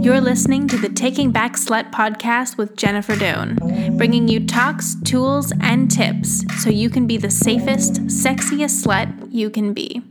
You're listening to the Taking Back Slut podcast with Jennifer Doan, bringing you talks, tools, and tips so you can be the safest, sexiest slut you can be.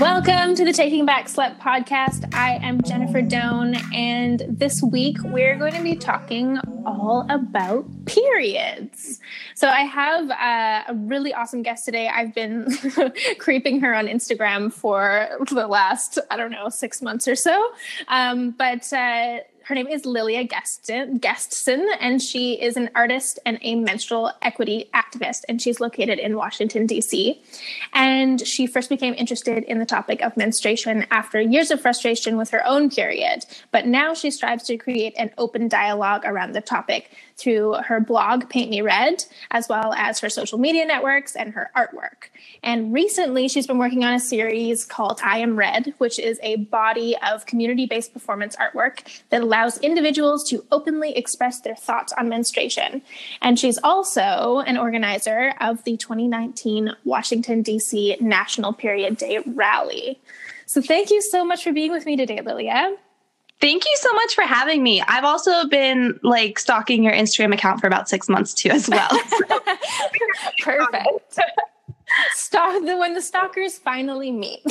Welcome to the Taking Back Slut podcast. I am Jennifer Doan, and this week we're going to be talking all about periods. So I have uh, a really awesome guest today. I've been creeping her on Instagram for the last, I don't know, six months or so. Um, but uh, her name is Lilia Guestson, and she is an artist and a menstrual equity activist, and she's located in Washington, D.C. And she first became interested in the topic of menstruation after years of frustration with her own period, but now she strives to create an open dialogue around the topic through her blog, Paint Me Red, as well as her social media networks and her artwork. And recently, she's been working on a series called I Am Red, which is a body of community based performance artwork that allows individuals to openly express their thoughts on menstruation. And she's also an organizer of the 2019 Washington, D.C. National Period Day Rally. So, thank you so much for being with me today, Lilia. Thank you so much for having me. I've also been like stalking your Instagram account for about six months too, as well. Perfect. Stalk the when the stalkers finally meet.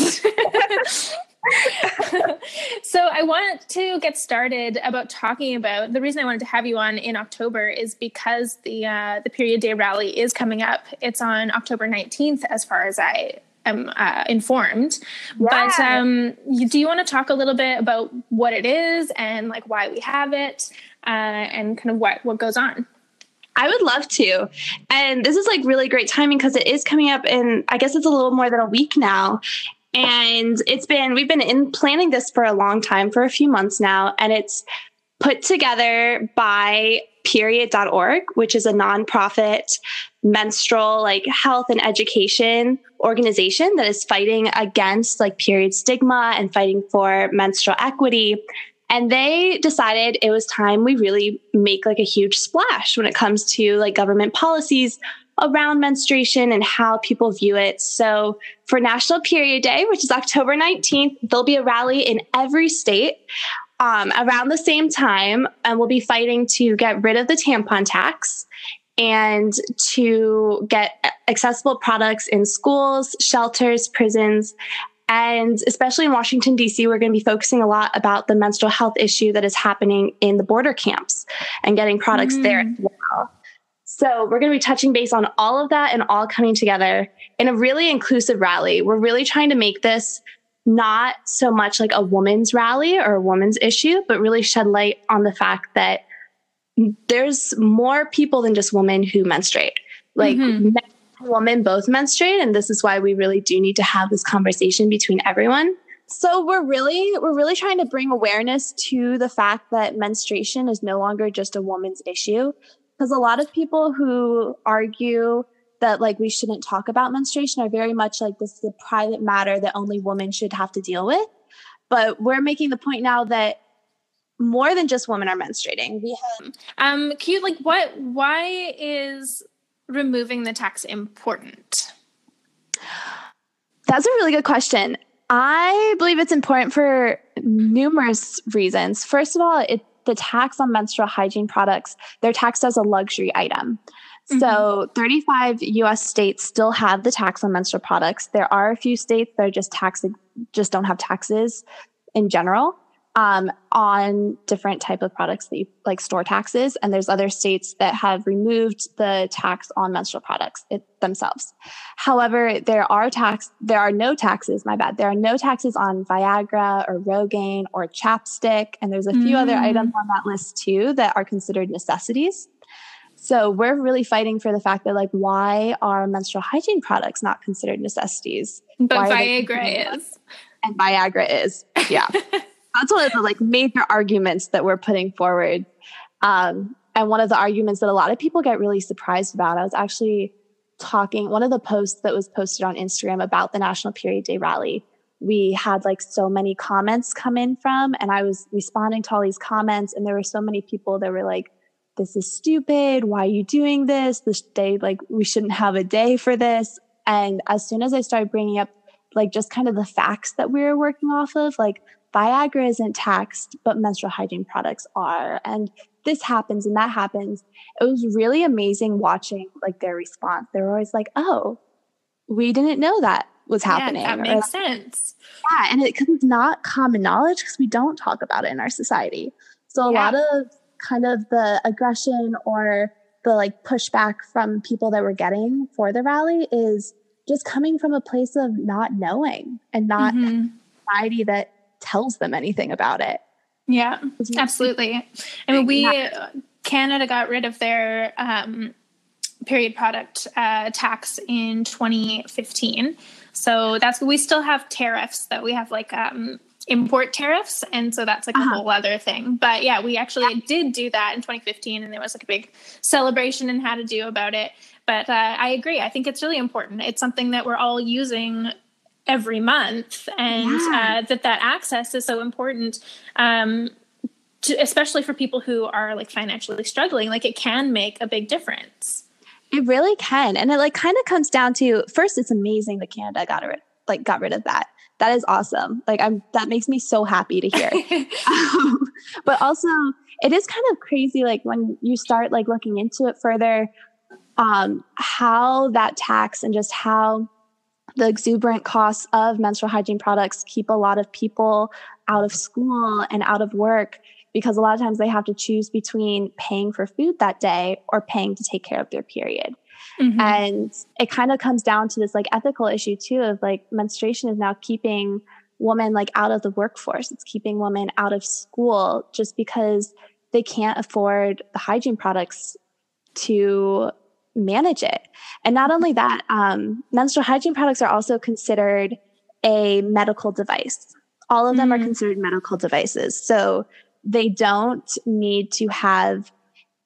so I want to get started about talking about the reason I wanted to have you on in October is because the uh, the period day rally is coming up. It's on October 19th, as far as I am uh, informed. Yeah. But um, do you want to talk a little bit about what it is and like why we have it uh, and kind of what what goes on? I would love to. And this is like really great timing because it is coming up in, I guess it's a little more than a week now. And it's been, we've been in planning this for a long time, for a few months now. And it's put together by period.org, which is a nonprofit menstrual like health and education organization that is fighting against like period stigma and fighting for menstrual equity. And they decided it was time we really make like a huge splash when it comes to like government policies around menstruation and how people view it. So for National Period Day, which is October 19th, there'll be a rally in every state um, around the same time, and we'll be fighting to get rid of the tampon tax and to get accessible products in schools, shelters, prisons. And especially in Washington, D.C., we're going to be focusing a lot about the menstrual health issue that is happening in the border camps and getting products mm. there as well. So we're going to be touching base on all of that and all coming together in a really inclusive rally. We're really trying to make this not so much like a woman's rally or a woman's issue, but really shed light on the fact that there's more people than just women who menstruate. Like mm-hmm. men and women both menstruate, and this is why we really do need to have this conversation between everyone. So we're really we're really trying to bring awareness to the fact that menstruation is no longer just a woman's issue because a lot of people who argue that like we shouldn't talk about menstruation are very much like this is a private matter that only women should have to deal with. But we're making the point now that more than just women are menstruating. We have um can you like what why is removing the tax important? That's a really good question. I believe it's important for numerous reasons. First of all, it the tax on menstrual hygiene products, they're taxed as a luxury item. Mm-hmm. So 35 US states still have the tax on menstrual products. There are a few states that are just tax just don't have taxes in general um, on different type of products that you, like store taxes. And there's other states that have removed the tax on menstrual products it, themselves. However there are tax there are no taxes my bad. There are no taxes on viagra or rogaine or chapstick. And there's a few mm. other items on that list too that are considered necessities. So we're really fighting for the fact that like why are menstrual hygiene products not considered necessities? But viagra is. And viagra is yeah that's one of the like major arguments that we're putting forward. Um, and one of the arguments that a lot of people get really surprised about. I was actually talking one of the posts that was posted on Instagram about the National Period Day rally. We had like so many comments come in from, and I was responding to all these comments, and there were so many people that were like, "This is stupid. Why are you doing this? This day, like, we shouldn't have a day for this." And as soon as I started bringing up like just kind of the facts that we were working off of, like Viagra isn't taxed, but menstrual hygiene products are. And this happens and that happens. It was really amazing watching like their response. They were always like, oh, we didn't know that was happening. Yeah, that makes sense. Yeah, and it, it's not common knowledge because we don't talk about it in our society. So a yeah. lot of kind of the aggression or the like pushback from people that we're getting for the rally is just coming from a place of not knowing and not mm-hmm. society that tells them anything about it. Yeah, absolutely. I mean, we Canada got rid of their um, period product uh, tax in 2015. So that's we still have tariffs that we have like um, import tariffs, and so that's like uh-huh. a whole other thing. But yeah, we actually yeah. did do that in 2015, and there was like a big celebration and how to do about it. But uh, I agree. I think it's really important. It's something that we're all using every month and yeah. uh, that that access is so important um, to, especially for people who are like financially struggling like it can make a big difference. It really can and it like kind of comes down to first it's amazing that canada got rid like got rid of that. That is awesome. Like i'm that makes me so happy to hear. Um, but also it is kind of crazy like when you start like looking into it further um how that tax and just how the exuberant costs of menstrual hygiene products keep a lot of people out of school and out of work because a lot of times they have to choose between paying for food that day or paying to take care of their period. Mm-hmm. And it kind of comes down to this like ethical issue too of like menstruation is now keeping women like out of the workforce. It's keeping women out of school just because they can't afford the hygiene products to manage it. And not only that, um, menstrual hygiene products are also considered a medical device. All of them mm-hmm. are considered medical devices. So they don't need to have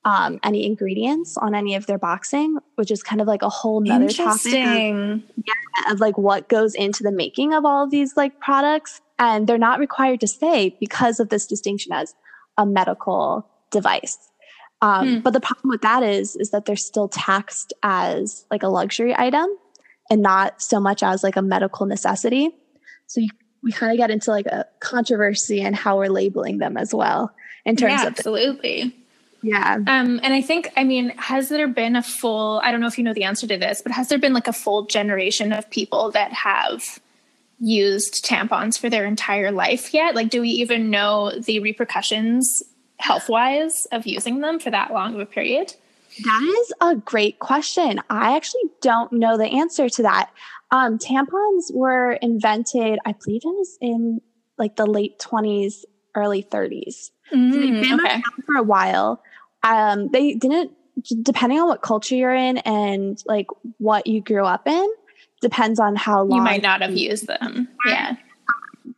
um, any ingredients on any of their boxing, which is kind of like a whole nother topic of, yeah, of like what goes into the making of all of these like products. And they're not required to say because of this distinction as a medical device. Um, hmm. But the problem with that is, is that they're still taxed as like a luxury item and not so much as like a medical necessity. So you, we kind of get into like a controversy and how we're labeling them as well in terms yeah, of absolutely. Yeah. Um, and I think, I mean, has there been a full, I don't know if you know the answer to this, but has there been like a full generation of people that have used tampons for their entire life yet? Like, do we even know the repercussions health wise of using them for that long of a period? That is a great question. I actually don't know the answer to that. Um, tampons were invented, I believe it was in like the late 20s, early 30s. Mm, so they've been okay. around for a while. Um, they didn't, depending on what culture you're in and like what you grew up in, depends on how long you might not have used them. Yeah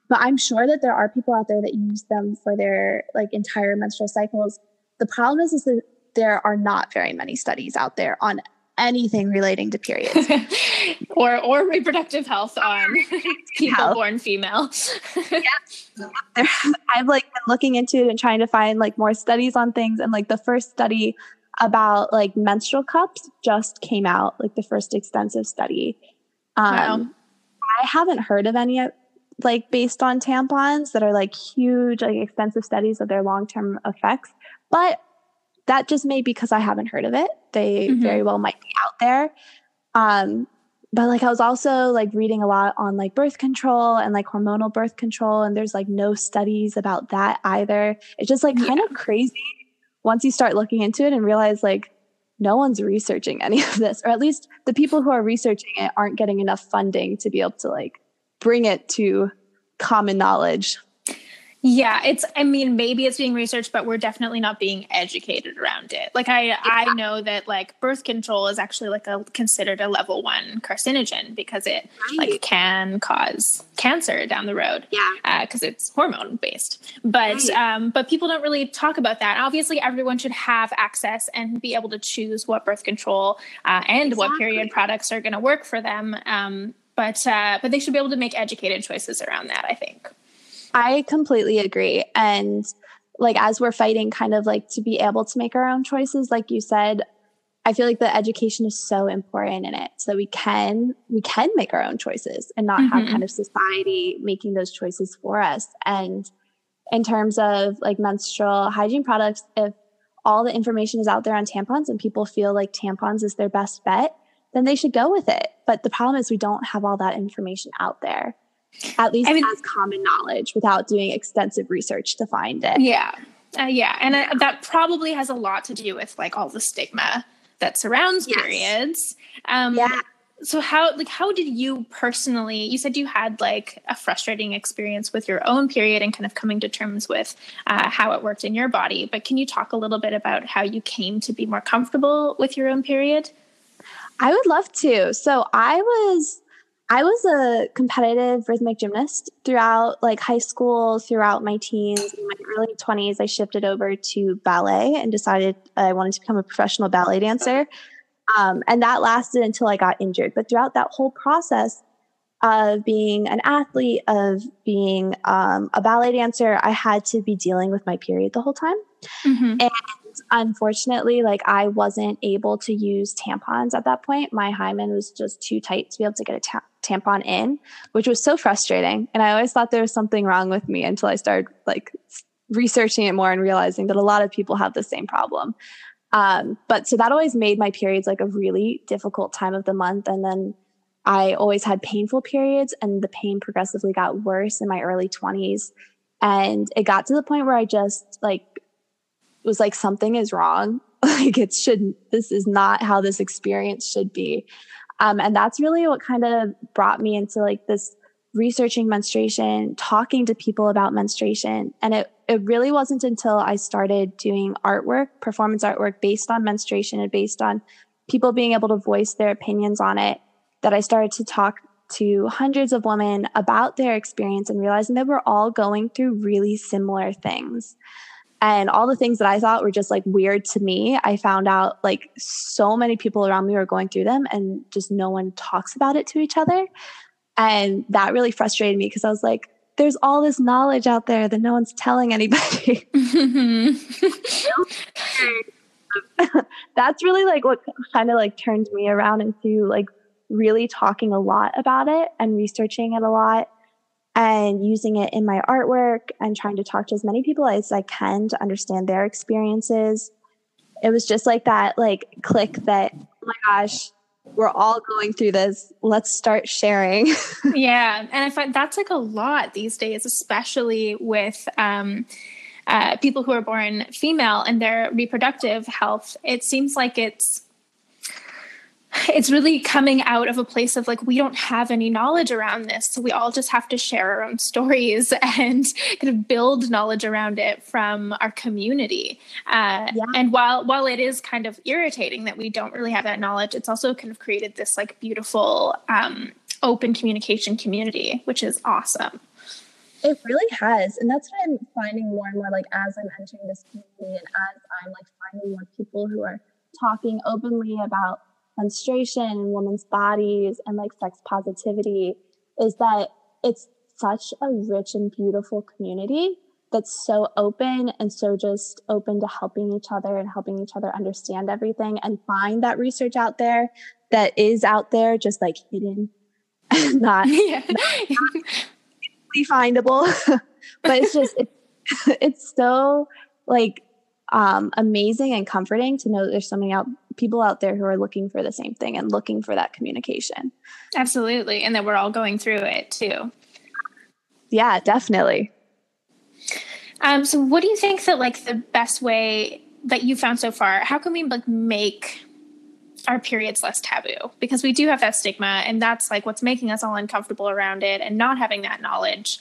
but I'm sure that there are people out there that use them for their like entire menstrual cycles. The problem is, is that there are not very many studies out there on anything relating to periods or or reproductive health on people health. born female. yeah. I've like been looking into it and trying to find like more studies on things and like the first study about like menstrual cups just came out like the first extensive study. Um, wow. I haven't heard of any like based on tampons that are like huge, like extensive studies of their long term effects. But that just may be because I haven't heard of it. They mm-hmm. very well might be out there. Um, but like I was also like reading a lot on like birth control and like hormonal birth control, and there's like no studies about that either. It's just like kind yeah. of crazy once you start looking into it and realize like no one's researching any of this, or at least the people who are researching it aren't getting enough funding to be able to like bring it to common knowledge. Yeah, it's I mean maybe it's being researched but we're definitely not being educated around it. Like I yeah. I know that like birth control is actually like a considered a level 1 carcinogen because it right. like can cause cancer down the road. Yeah. Uh, cuz it's hormone based. But right. um but people don't really talk about that. Obviously everyone should have access and be able to choose what birth control uh, and exactly. what period products are going to work for them. Um but uh, but they should be able to make educated choices around that. I think. I completely agree, and like as we're fighting, kind of like to be able to make our own choices, like you said, I feel like the education is so important in it so that we can we can make our own choices and not mm-hmm. have kind of society making those choices for us. And in terms of like menstrual hygiene products, if all the information is out there on tampons and people feel like tampons is their best bet, then they should go with it. But the problem is we don't have all that information out there, at least I mean, as common knowledge without doing extensive research to find it. Yeah. Uh, yeah. And uh, that probably has a lot to do with like all the stigma that surrounds yes. periods. Um, yeah. So how like how did you personally? You said you had like a frustrating experience with your own period and kind of coming to terms with uh, how it worked in your body. But can you talk a little bit about how you came to be more comfortable with your own period? I would love to. So I was I was a competitive rhythmic gymnast throughout like high school, throughout my teens, in my early 20s I shifted over to ballet and decided I wanted to become a professional ballet dancer. Um, and that lasted until I got injured. But throughout that whole process of being an athlete, of being um, a ballet dancer, I had to be dealing with my period the whole time. Mm-hmm. And unfortunately, like I wasn't able to use tampons at that point. My hymen was just too tight to be able to get a ta- tampon in, which was so frustrating. And I always thought there was something wrong with me until I started like researching it more and realizing that a lot of people have the same problem. Um, but so that always made my periods like a really difficult time of the month. And then I always had painful periods, and the pain progressively got worse in my early 20s. And it got to the point where I just like was like, something is wrong. like, it shouldn't, this is not how this experience should be. Um, and that's really what kind of brought me into like this researching menstruation, talking to people about menstruation. And it, it really wasn't until I started doing artwork, performance artwork based on menstruation and based on people being able to voice their opinions on it that I started to talk to hundreds of women about their experience and realizing that we're all going through really similar things. And all the things that I thought were just like weird to me, I found out like so many people around me were going through them and just no one talks about it to each other. And that really frustrated me because I was like, there's all this knowledge out there that no one's telling anybody. That's really like what kind of like turned me around into like really talking a lot about it and researching it a lot and using it in my artwork and trying to talk to as many people as I can to understand their experiences. It was just like that like click that oh my gosh, we're all going through this. Let's start sharing. yeah. And I find that's like a lot these days, especially with um, uh, people who are born female and their reproductive health. It seems like it's it's really coming out of a place of like we don't have any knowledge around this so we all just have to share our own stories and kind of build knowledge around it from our community uh, yeah. and while while it is kind of irritating that we don't really have that knowledge it's also kind of created this like beautiful um, open communication community which is awesome it really has. And that's what I'm finding more and more like as I'm entering this community and as I'm like finding more people who are talking openly about menstruation and women's bodies and like sex positivity is that it's such a rich and beautiful community that's so open and so just open to helping each other and helping each other understand everything and find that research out there that is out there just like hidden not, yeah. not, not findable but it's just it's, it's so like um, amazing and comforting to know that there's so many out people out there who are looking for the same thing and looking for that communication. Absolutely, and that we're all going through it too. Yeah, definitely. Um, so, what do you think that like the best way that you found so far? How can we like make our periods less taboo? Because we do have that stigma, and that's like what's making us all uncomfortable around it, and not having that knowledge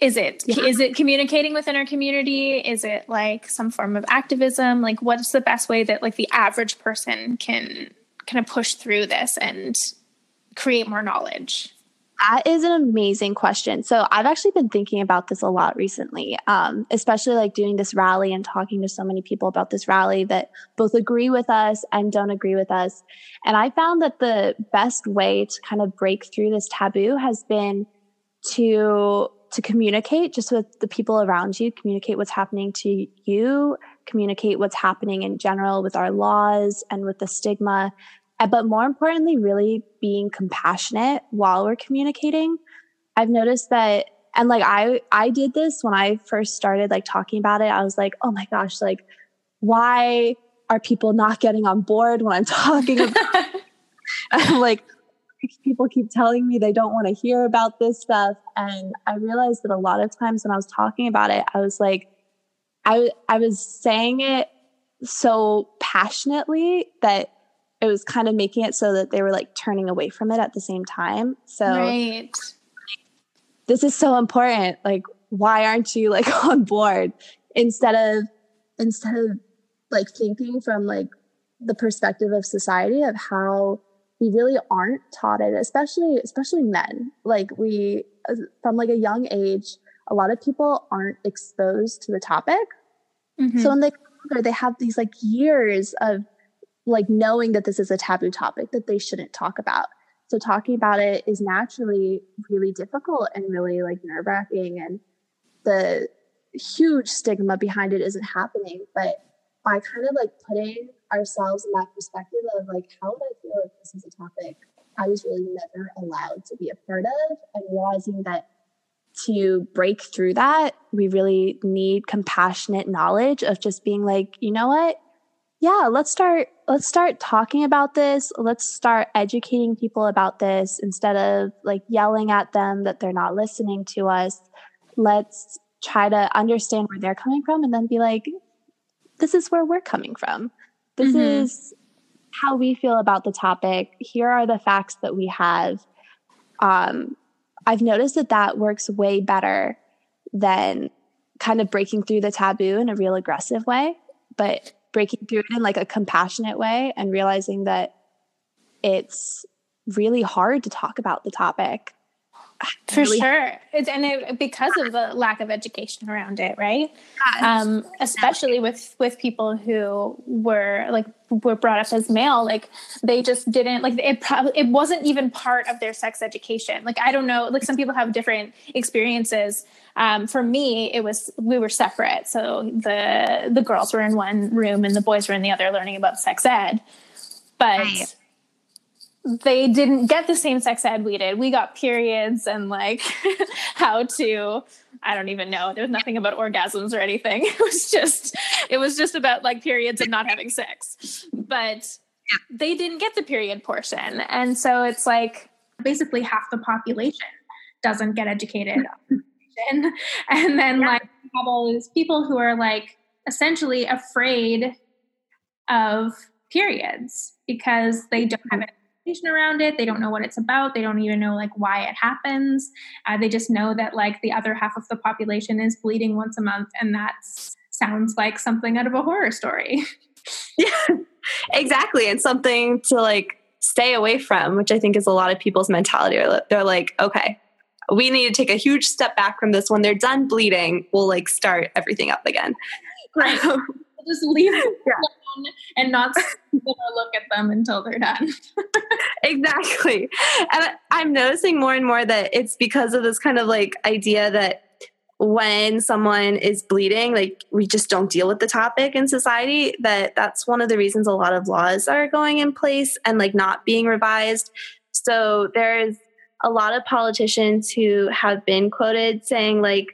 is it yeah. is it communicating within our community is it like some form of activism like what's the best way that like the average person can kind of push through this and create more knowledge that is an amazing question. So I've actually been thinking about this a lot recently, um, especially like doing this rally and talking to so many people about this rally that both agree with us and don't agree with us. And I found that the best way to kind of break through this taboo has been to to communicate just with the people around you, communicate what's happening to you, communicate what's happening in general with our laws and with the stigma. Uh, but more importantly, really being compassionate while we're communicating. I've noticed that and like I I did this when I first started like talking about it. I was like, "Oh my gosh, like why are people not getting on board when I'm talking about I'm like people keep telling me they don't want to hear about this stuff and I realized that a lot of times when I was talking about it, I was like I I was saying it so passionately that it was kind of making it so that they were like turning away from it at the same time. So right. this is so important. Like, why aren't you like on board instead of instead of like thinking from like the perspective of society of how we really aren't taught it, especially especially men. Like we from like a young age, a lot of people aren't exposed to the topic. Mm-hmm. So when they they have these like years of like knowing that this is a taboo topic that they shouldn't talk about. So talking about it is naturally really difficult and really like nerve wracking and the huge stigma behind it isn't happening. But by kind of like putting ourselves in that perspective of like, how would I feel if this is a topic I was really never allowed to be a part of and realizing that to break through that, we really need compassionate knowledge of just being like, you know what? Yeah, let's start let's start talking about this. Let's start educating people about this instead of like yelling at them that they're not listening to us. Let's try to understand where they're coming from and then be like, this is where we're coming from. This mm-hmm. is how we feel about the topic. Here are the facts that we have. Um, I've noticed that that works way better than kind of breaking through the taboo in a real aggressive way. But breaking through it in like a compassionate way and realizing that it's really hard to talk about the topic for really? sure. It's and it, because of the lack of education around it right? Um, especially with with people who were like were brought up as male like they just didn't like it probably it wasn't even part of their sex education. Like i don't know like some people have different experiences. Um, for me it was we were separate. So the the girls were in one room and the boys were in the other learning about sex ed. But right they didn't get the same sex ed we did. We got periods and like how to I don't even know. There was nothing about orgasms or anything. It was just it was just about like periods and not having sex. But they didn't get the period portion. And so it's like basically half the population doesn't get educated. and then like have all these people who are like essentially afraid of periods because they don't have mm-hmm. it around it. They don't know what it's about. They don't even know like why it happens. Uh, they just know that like the other half of the population is bleeding once a month, and that sounds like something out of a horror story. yeah, exactly. And something to like stay away from, which I think is a lot of people's mentality. They're like, okay, we need to take a huge step back from this. When they're done bleeding, we'll like start everything up again. Right. just leave yeah alone and not look at them until they're done. exactly. And I'm noticing more and more that it's because of this kind of like idea that when someone is bleeding like we just don't deal with the topic in society that that's one of the reasons a lot of laws are going in place and like not being revised so there's a lot of politicians who have been quoted saying like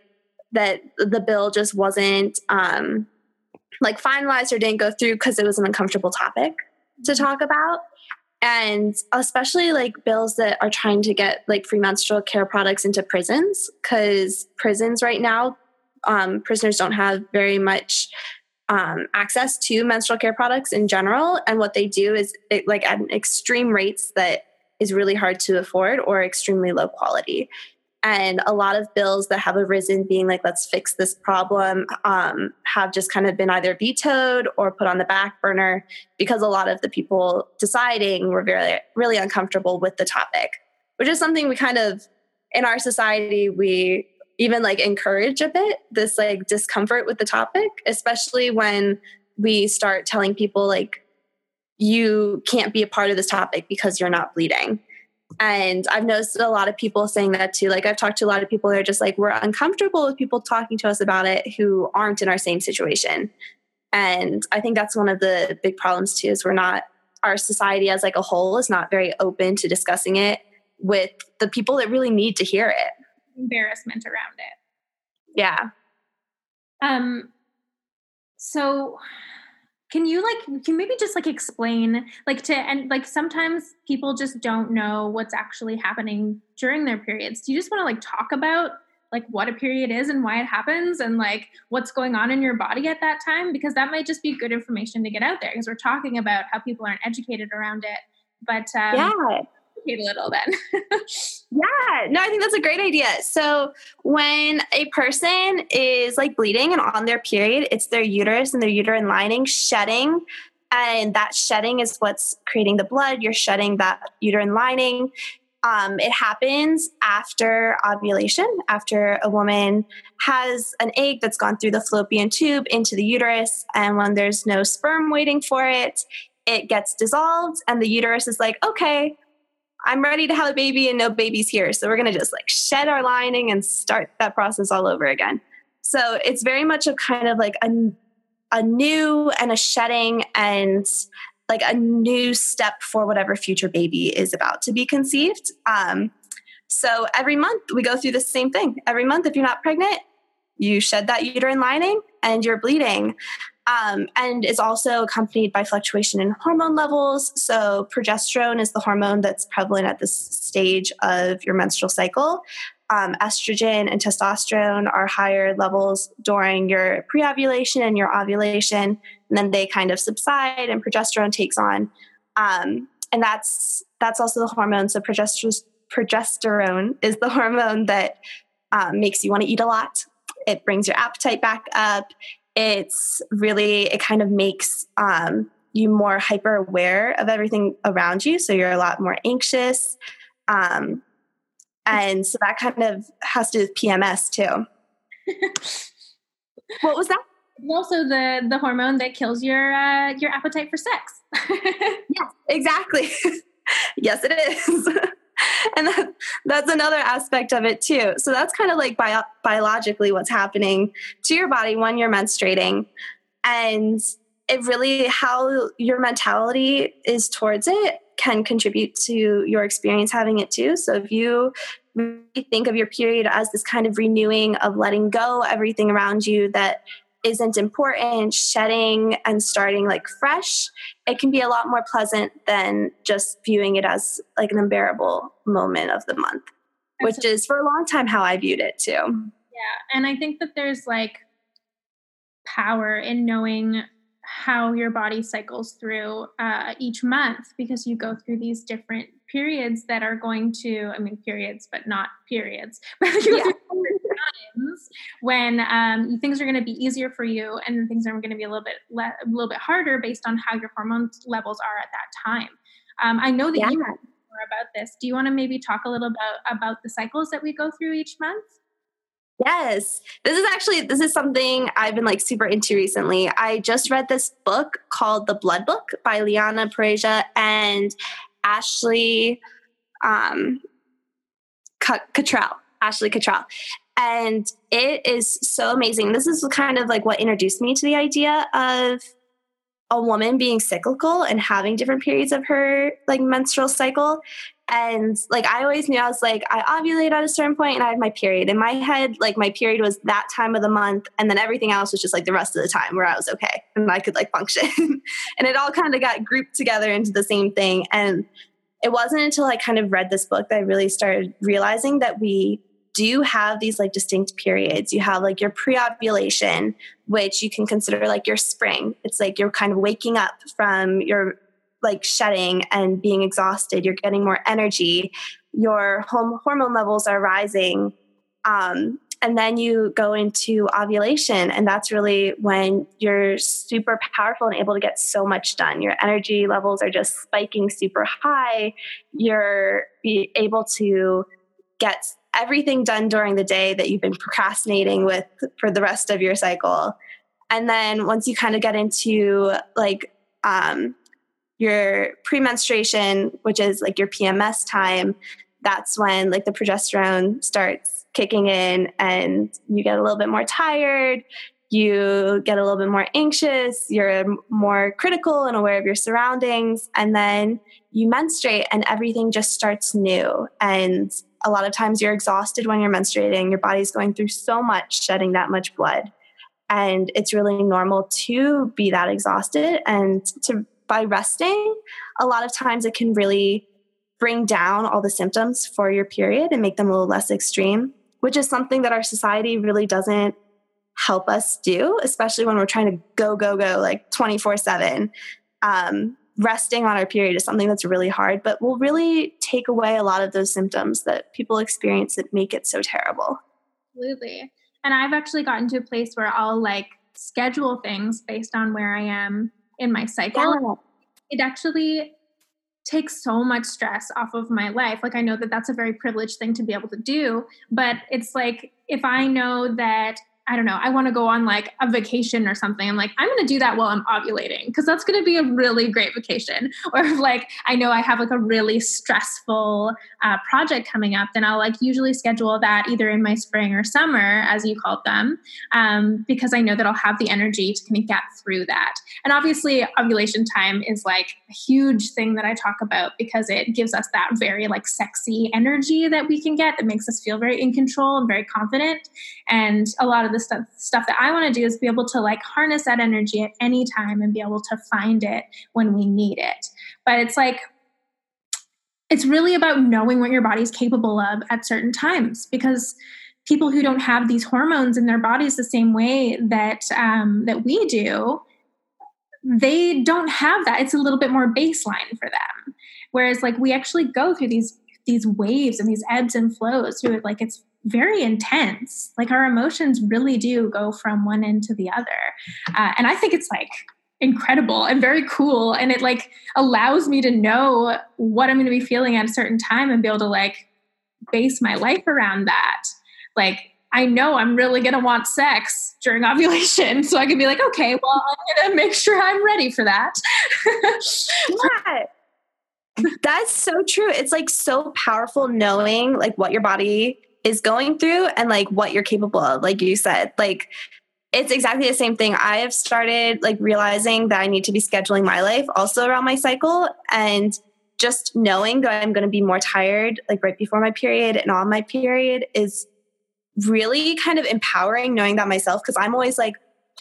that the bill just wasn't um like finalized or didn't go through because it was an uncomfortable topic to mm-hmm. talk about. And especially like bills that are trying to get like free menstrual care products into prisons because prisons right now um, prisoners don't have very much um, access to menstrual care products in general. And what they do is it, like at extreme rates that is really hard to afford or extremely low quality and a lot of bills that have arisen being like let's fix this problem um, have just kind of been either vetoed or put on the back burner because a lot of the people deciding were very really uncomfortable with the topic which is something we kind of in our society we even like encourage a bit this like discomfort with the topic especially when we start telling people like you can't be a part of this topic because you're not bleeding and I've noticed a lot of people saying that too. Like I've talked to a lot of people who are just like, we're uncomfortable with people talking to us about it who aren't in our same situation. And I think that's one of the big problems too, is we're not, our society as like a whole is not very open to discussing it with the people that really need to hear it. Embarrassment around it. Yeah. Um, so can you like can maybe just like explain like to and like sometimes people just don't know what's actually happening during their periods. Do you just want to like talk about like what a period is and why it happens and like what's going on in your body at that time? Because that might just be good information to get out there because we're talking about how people aren't educated around it but um, yeah a little then. yeah, no, I think that's a great idea. So when a person is like bleeding and on their period, it's their uterus and their uterine lining shedding. And that shedding is what's creating the blood. You're shedding that uterine lining. Um, it happens after ovulation, after a woman has an egg that's gone through the fallopian tube into the uterus. And when there's no sperm waiting for it, it gets dissolved, and the uterus is like, okay, I'm ready to have a baby and no baby's here. So we're going to just like shed our lining and start that process all over again. So it's very much a kind of like a, a new and a shedding and like a new step for whatever future baby is about to be conceived. Um, so every month we go through the same thing. Every month, if you're not pregnant, you shed that uterine lining and you're bleeding. Um, and is also accompanied by fluctuation in hormone levels. So, progesterone is the hormone that's prevalent at this stage of your menstrual cycle. Um, estrogen and testosterone are higher levels during your pre ovulation and your ovulation, and then they kind of subside, and progesterone takes on. Um, and that's that's also the hormone. So, progesterone, is the hormone that um, makes you want to eat a lot. It brings your appetite back up it's really it kind of makes um, you more hyper aware of everything around you so you're a lot more anxious um, and so that kind of has to do with pms too. What was that? Also the the hormone that kills your uh, your appetite for sex. Yes exactly. Yes it is and that, that's another aspect of it too. So that's kind of like bio- biologically what's happening to your body when you're menstruating. And it really, how your mentality is towards it can contribute to your experience having it too. So if you think of your period as this kind of renewing of letting go everything around you that isn't important, shedding and starting like fresh, it can be a lot more pleasant than just viewing it as like an unbearable moment of the month, Absolutely. which is for a long time how I viewed it too. Yeah. And I think that there's like power in knowing how your body cycles through uh, each month because you go through these different periods that are going to, I mean, periods, but not periods, but you yeah times when um, things are going to be easier for you and things are going to be a little bit le- a little bit harder based on how your hormone levels are at that time. Um, I know that yeah. you know more about this. Do you want to maybe talk a little about about the cycles that we go through each month? Yes. This is actually this is something I've been like super into recently. I just read this book called The Blood Book by Liana Parisia and Ashley um Cottrell. Ashley Cottrell. And it is so amazing. This is kind of like what introduced me to the idea of a woman being cyclical and having different periods of her like menstrual cycle. And like I always knew I was like, I ovulate at a certain point and I have my period. In my head, like my period was that time of the month, and then everything else was just like the rest of the time where I was okay and I could like function. and it all kind of got grouped together into the same thing. And it wasn't until I kind of read this book that I really started realizing that we do have these like distinct periods. You have like your pre ovulation, which you can consider like your spring. It's like you're kind of waking up from your like shedding and being exhausted. You're getting more energy. Your home hormone levels are rising. Um, and then you go into ovulation, and that's really when you're super powerful and able to get so much done. Your energy levels are just spiking super high. You're able to get everything done during the day that you've been procrastinating with for the rest of your cycle. And then once you kind of get into like um, your premenstruation, which is like your PMS time, that's when like the progesterone starts kicking in and you get a little bit more tired. you get a little bit more anxious, you're more critical and aware of your surroundings, and then you menstruate and everything just starts new. And a lot of times you're exhausted when you're menstruating, your body's going through so much, shedding that much blood. And it's really normal to be that exhausted and to by resting, a lot of times it can really bring down all the symptoms for your period and make them a little less extreme, which is something that our society really doesn't help us do, especially when we're trying to go, go, go like 24 7. Um, Resting on our period is something that's really hard, but will really take away a lot of those symptoms that people experience that make it so terrible. Absolutely. And I've actually gotten to a place where I'll like schedule things based on where I am in my cycle. Yeah. It actually takes so much stress off of my life. Like I know that that's a very privileged thing to be able to do, but it's like if I know that I don't know, I want to go on like a vacation or something. I'm like, I'm going to do that while I'm ovulating because that's going to be a really great vacation. Or if like I know I have like a really stressful uh, project coming up, then I'll like usually schedule that either in my spring or summer, as you called them, um, because I know that I'll have the energy to kind of get through that. And obviously, ovulation time is like a huge thing that I talk about because it gives us that very like sexy energy that we can get that makes us feel very in control and very confident. And a lot of the stuff stuff that I want to do is be able to like harness that energy at any time and be able to find it when we need it. But it's like it's really about knowing what your body's capable of at certain times because people who don't have these hormones in their bodies the same way that um, that we do they don't have that it's a little bit more baseline for them whereas like we actually go through these these waves and these ebbs and flows through it like it's very intense. Like our emotions really do go from one end to the other. Uh, and I think it's like incredible and very cool. And it like allows me to know what I'm going to be feeling at a certain time and be able to like base my life around that. Like, I know I'm really going to want sex during ovulation. So I can be like, okay, well, I'm going to make sure I'm ready for that. yeah. That's so true. It's like so powerful knowing like what your body is going through and like what you're capable of like you said like it's exactly the same thing. I have started like realizing that i need to be scheduling my life also around my cycle and just knowing that i'm going to be more tired like right before my period and on my period is really kind of empowering knowing that myself because i'm always like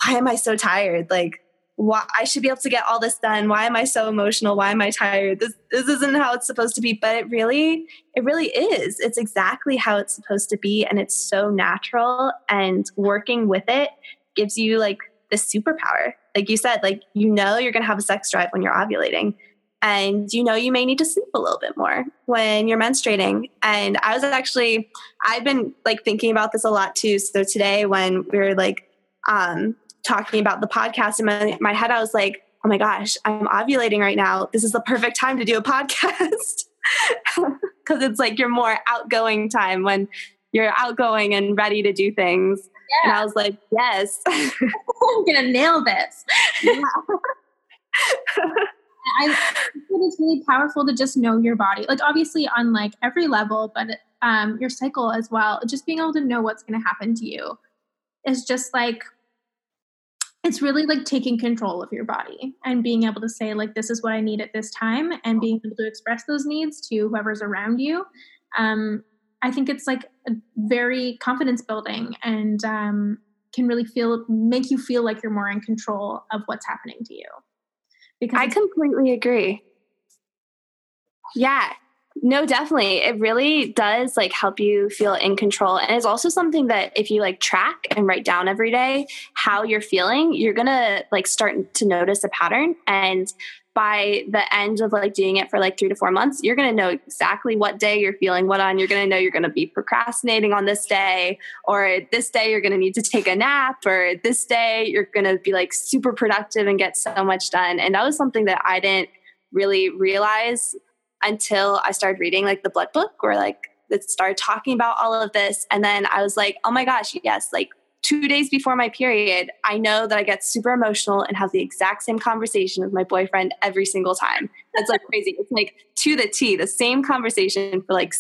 why am i so tired? Like why I should be able to get all this done. Why am I so emotional? Why am I tired? This this isn't how it's supposed to be, but it really it really is. It's exactly how it's supposed to be and it's so natural and working with it gives you like this superpower. Like you said, like you know you're going to have a sex drive when you're ovulating and you know you may need to sleep a little bit more when you're menstruating and i was actually i've been like thinking about this a lot too so today when we were like um talking about the podcast in my, my head, I was like, oh my gosh, I'm ovulating right now. This is the perfect time to do a podcast. Because it's like your more outgoing time when you're outgoing and ready to do things. Yeah. And I was like, yes. I'm going to nail this. Yeah. I think it's really powerful to just know your body. Like obviously on like every level, but um, your cycle as well. Just being able to know what's going to happen to you is just like it's really like taking control of your body and being able to say like this is what i need at this time and being able to express those needs to whoever's around you. Um, i think it's like a very confidence building and um, can really feel make you feel like you're more in control of what's happening to you. Because i completely agree. Yeah no, definitely. It really does like help you feel in control. And it's also something that if you like track and write down every day how you're feeling, you're going to like start to notice a pattern. And by the end of like doing it for like three to four months, you're going to know exactly what day you're feeling what on. You're going to know you're going to be procrastinating on this day, or this day you're going to need to take a nap, or this day you're going to be like super productive and get so much done. And that was something that I didn't really realize until I started reading like the blood book or like that started talking about all of this. And then I was like, oh my gosh, yes, like two days before my period, I know that I get super emotional and have the exact same conversation with my boyfriend every single time. That's like crazy. It's like to the T, the same conversation for like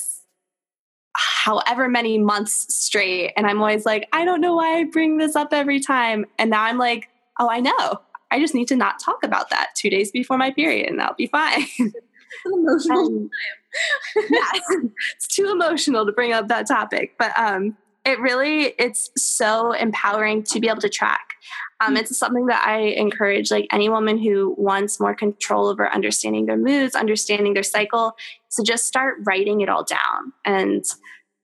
however many months straight. And I'm always like, I don't know why I bring this up every time. And now I'm like, oh, I know. I just need to not talk about that two days before my period and I'll be fine. emotional um, yeah, it's too emotional to bring up that topic. But um, it really, it's so empowering to be able to track. Um, it's something that I encourage like any woman who wants more control over understanding their moods, understanding their cycle, to just start writing it all down. And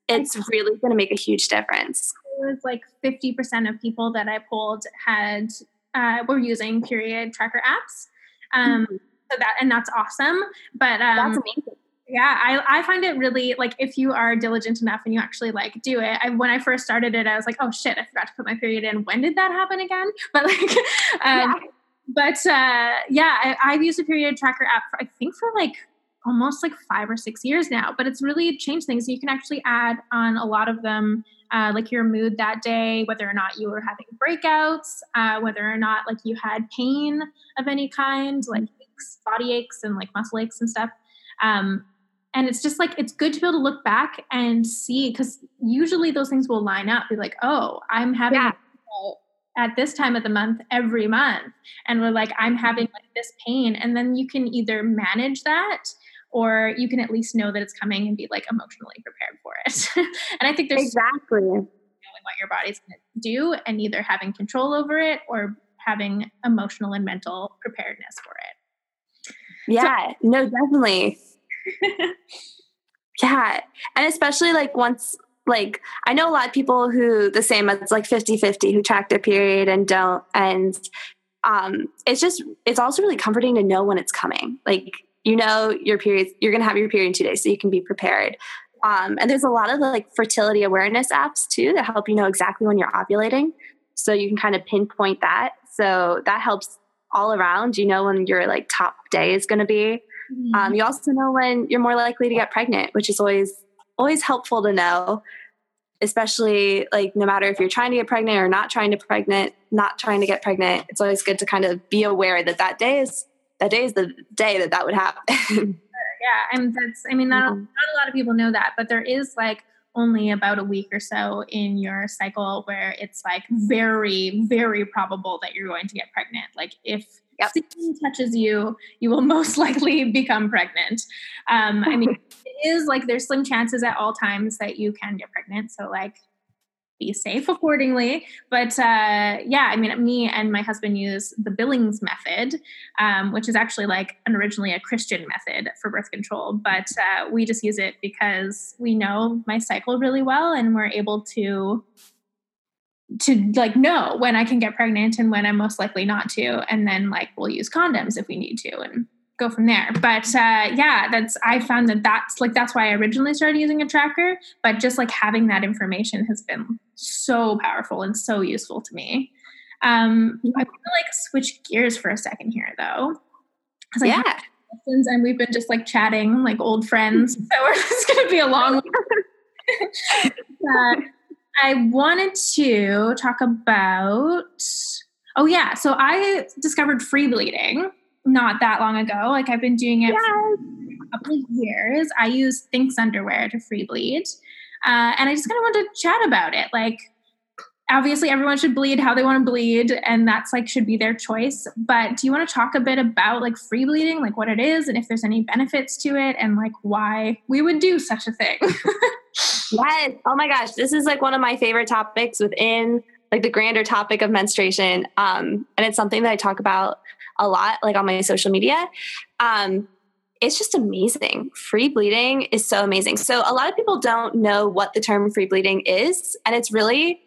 it's really going to make a huge difference. It was like 50% of people that I polled had uh, were using period tracker apps. Um, mm-hmm. So that and that's awesome. But um, that's amazing. Yeah, I, I find it really like if you are diligent enough and you actually like do it. I, when I first started it, I was like, oh shit, I forgot to put my period in. When did that happen again? But like, um, yeah. but uh, yeah, I, I've used a period tracker app for I think for like almost like five or six years now, but it's really changed things. You can actually add on a lot of them, uh, like your mood that day, whether or not you were having breakouts, uh, whether or not like you had pain of any kind, like aches, body aches and like muscle aches and stuff. Um, and it's just like it's good to be able to look back and see because usually those things will line up. Be like, oh, I'm having yeah. at this time of the month every month, and we're like, I'm having like this pain, and then you can either manage that or you can at least know that it's coming and be like emotionally prepared for it. and I think there's exactly knowing what your body's going to do and either having control over it or having emotional and mental preparedness for it. Yeah, so, no, definitely. yeah. And especially like once like I know a lot of people who the same as like 50-50 who track their period and don't and um it's just it's also really comforting to know when it's coming. Like you know your period you're going to have your period in 2 days so you can be prepared. Um and there's a lot of like fertility awareness apps too that help you know exactly when you're ovulating so you can kind of pinpoint that. So that helps all around. You know when your like top day is going to be. Mm-hmm. Um, you also know when you're more likely to get pregnant, which is always always helpful to know, especially like no matter if you're trying to get pregnant or not trying to pregnant, not trying to get pregnant. It's always good to kind of be aware that that day is that day is the day that that would happen. yeah, and that's I mean not, mm-hmm. not a lot of people know that, but there is like only about a week or so in your cycle where it's like very very probable that you're going to get pregnant like if yep. semen touches you, you will most likely become pregnant. Um, I mean, it is like there's slim chances at all times that you can get pregnant. So like be safe accordingly. But uh, yeah, I mean, me and my husband use the Billings method, um, which is actually like an originally a Christian method for birth control. But uh, we just use it because we know my cycle really well and we're able to to like know when I can get pregnant and when I'm most likely not to. And then like we'll use condoms if we need to and go from there. But uh, yeah, that's I found that that's like that's why I originally started using a tracker. But just like having that information has been so powerful and so useful to me. Um, I want to like switch gears for a second here though. Yeah. And we've been just like chatting like old friends. so we're just gonna be a long uh, I wanted to talk about. Oh yeah, so I discovered free bleeding not that long ago. Like I've been doing it yes. for a couple of years. I use Thinx underwear to free bleed, uh, and I just kind of wanted to chat about it. Like obviously everyone should bleed how they want to bleed and that's like should be their choice but do you want to talk a bit about like free bleeding like what it is and if there's any benefits to it and like why we would do such a thing yes oh my gosh this is like one of my favorite topics within like the grander topic of menstruation um and it's something that i talk about a lot like on my social media um it's just amazing. Free bleeding is so amazing. So, a lot of people don't know what the term free bleeding is. And it's really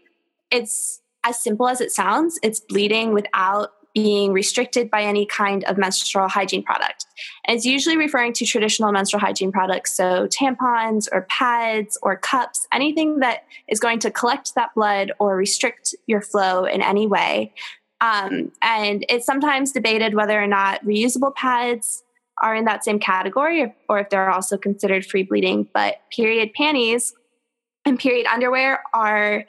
it's as simple as it sounds. It's bleeding without being restricted by any kind of menstrual hygiene product. And it's usually referring to traditional menstrual hygiene products, so tampons or pads or cups, anything that is going to collect that blood or restrict your flow in any way. Um, and it's sometimes debated whether or not reusable pads are in that same category or if they're also considered free bleeding. But period panties and period underwear are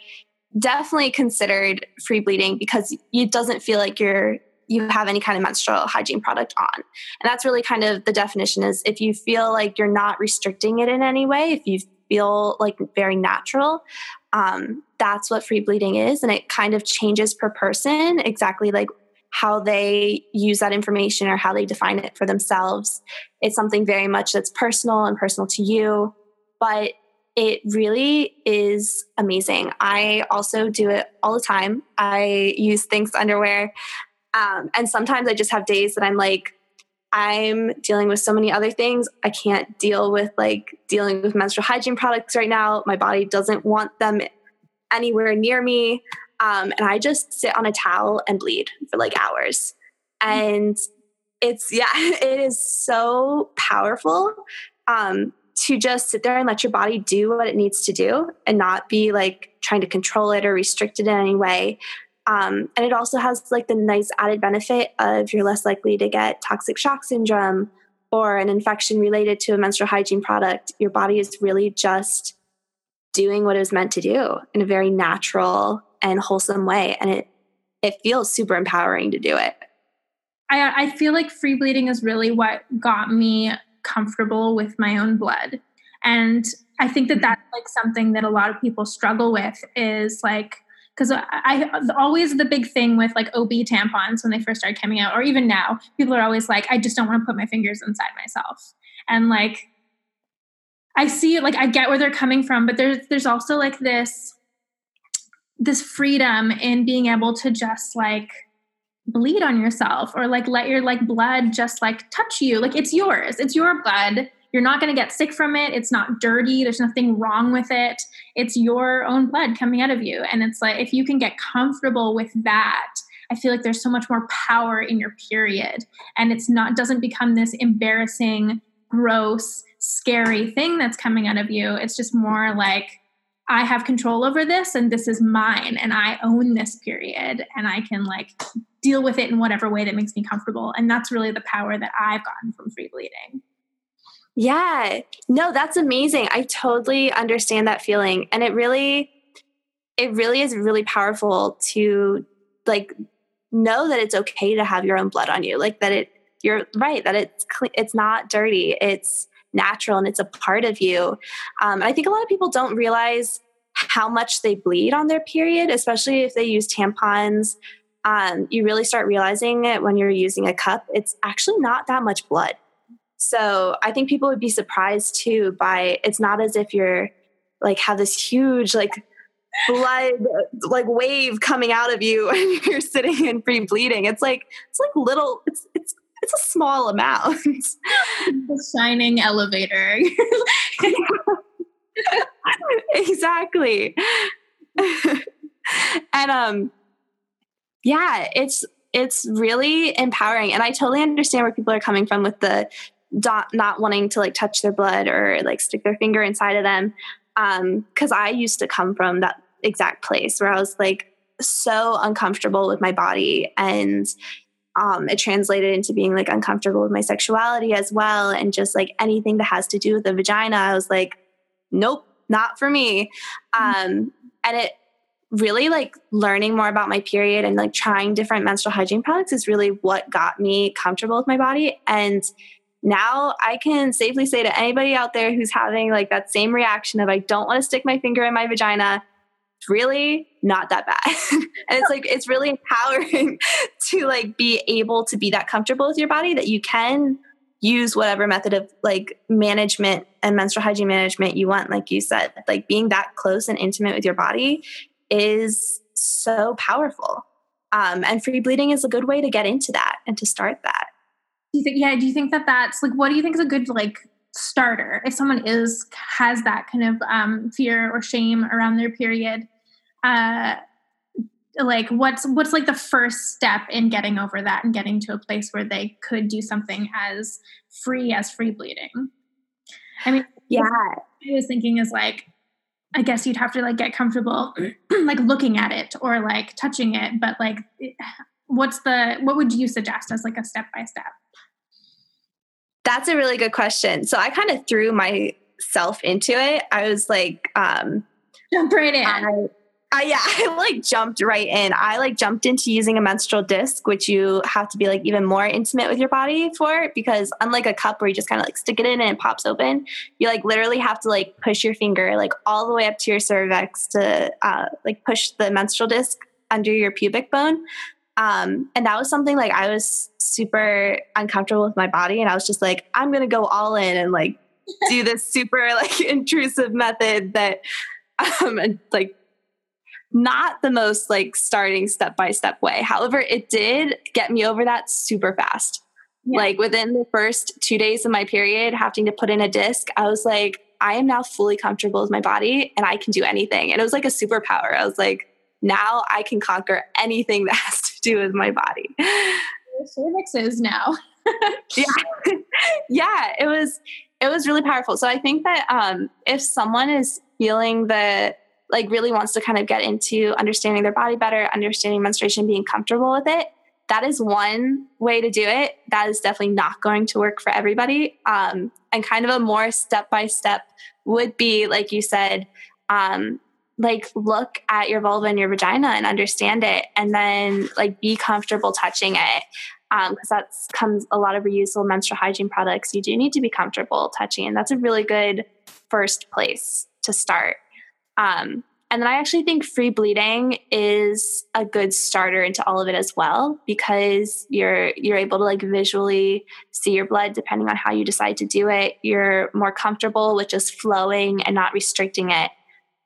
definitely considered free bleeding because it doesn't feel like you're you have any kind of menstrual hygiene product on. And that's really kind of the definition is if you feel like you're not restricting it in any way, if you feel like very natural. Um, that's what free bleeding is. And it kind of changes per person exactly like how they use that information or how they define it for themselves. It's something very much that's personal and personal to you, but it really is amazing. I also do it all the time. I use Thinx underwear. Um, and sometimes I just have days that I'm like, I'm dealing with so many other things. I can't deal with like dealing with menstrual hygiene products right now. My body doesn't want them anywhere near me. Um, and I just sit on a towel and bleed for like hours. And it's, yeah, it is so powerful um, to just sit there and let your body do what it needs to do and not be like trying to control it or restrict it in any way. Um, and it also has like the nice added benefit of you're less likely to get toxic shock syndrome or an infection related to a menstrual hygiene product. Your body is really just doing what it was meant to do in a very natural and wholesome way. And it it feels super empowering to do it. I, I feel like free bleeding is really what got me comfortable with my own blood. And I think that that's like something that a lot of people struggle with is like, because I, I, always the big thing with like OB tampons when they first started coming out, or even now, people are always like, I just don't want to put my fingers inside myself. And like, I see like, I get where they're coming from, but there's, there's also like this this freedom in being able to just like bleed on yourself or like let your like blood just like touch you. Like it's yours. It's your blood you're not going to get sick from it. It's not dirty. There's nothing wrong with it. It's your own blood coming out of you. And it's like if you can get comfortable with that i feel like there's so much more power in your period. And it's not doesn't become this embarrassing gross scary thing that's coming out of you. It's just more like I have control over this and this is mine and I own this period and I can like deal with it in whatever way that makes me comfortable. And that's really the power that I've gotten from free bleeding. Yeah. No, that's amazing. I totally understand that feeling. And it really, it really is really powerful to like know that it's okay to have your own blood on you. Like that it, you're right, that it's, clean, it's not dirty. It's, natural and it's a part of you. Um, I think a lot of people don't realize how much they bleed on their period, especially if they use tampons. Um, you really start realizing it when you're using a cup. It's actually not that much blood. So I think people would be surprised too by it's not as if you're like have this huge like blood like wave coming out of you and you're sitting in free bleeding. It's like it's like little it's it's it's a small amount. the shining elevator. exactly. and um yeah, it's it's really empowering and I totally understand where people are coming from with the not, not wanting to like touch their blood or like stick their finger inside of them um cuz I used to come from that exact place where I was like so uncomfortable with my body and um, it translated into being like uncomfortable with my sexuality as well and just like anything that has to do with the vagina i was like nope not for me mm-hmm. um, and it really like learning more about my period and like trying different menstrual hygiene products is really what got me comfortable with my body and now I can safely say to anybody out there who's having like that same reaction of I don't want to stick my finger in my vagina, it's really not that bad. and it's like it's really empowering to like be able to be that comfortable with your body that you can use whatever method of like management and menstrual hygiene management you want like you said. Like being that close and intimate with your body is so powerful. Um, and free bleeding is a good way to get into that and to start that do you think yeah do you think that that's like what do you think is a good like starter if someone is has that kind of um, fear or shame around their period? Uh, like what's what's like the first step in getting over that and getting to a place where they could do something as free as free bleeding? I mean yeah. I was thinking is like i guess you'd have to like get comfortable like looking at it or like touching it but like what's the what would you suggest as like a step by step that's a really good question so i kind of threw myself into it i was like um jump right in I, I, yeah, I like jumped right in. I like jumped into using a menstrual disc, which you have to be like even more intimate with your body for because unlike a cup where you just kind of like stick it in and it pops open, you like literally have to like push your finger like all the way up to your cervix to uh, like push the menstrual disc under your pubic bone. Um, and that was something like I was super uncomfortable with my body, and I was just like, I'm gonna go all in and like do this super like intrusive method that um and like not the most like starting step by step way. However, it did get me over that super fast. Yeah. Like within the first two days of my period, having to put in a disc, I was like, I am now fully comfortable with my body and I can do anything. And it was like a superpower. I was like, now I can conquer anything that has do with my body. Cervixes now. yeah. yeah. It was it was really powerful. So I think that um if someone is feeling the like really wants to kind of get into understanding their body better, understanding menstruation, being comfortable with it, that is one way to do it. That is definitely not going to work for everybody. Um, and kind of a more step by step would be, like you said, um, like look at your vulva and your vagina and understand it, and then like be comfortable touching it. Because um, that comes a lot of reusable menstrual hygiene products. You do need to be comfortable touching, and that's a really good first place to start. Um, and then I actually think free bleeding is a good starter into all of it as well because you're you're able to like visually see your blood depending on how you decide to do it. You're more comfortable with just flowing and not restricting it.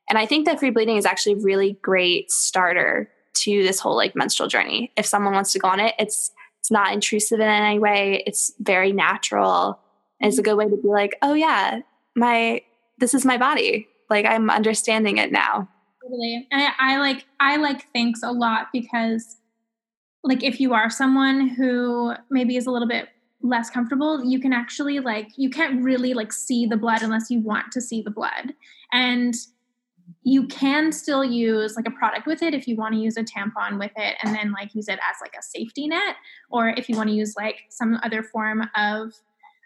And I think that free bleeding is actually a really great starter to this whole like menstrual journey. If someone wants to go on it, it's it's not intrusive in any way. It's very natural. And it's a mm-hmm. good way to be like, oh yeah, my this is my body like i'm understanding it now totally and I, I like i like Thinx a lot because like if you are someone who maybe is a little bit less comfortable you can actually like you can't really like see the blood unless you want to see the blood and you can still use like a product with it if you want to use a tampon with it and then like use it as like a safety net or if you want to use like some other form of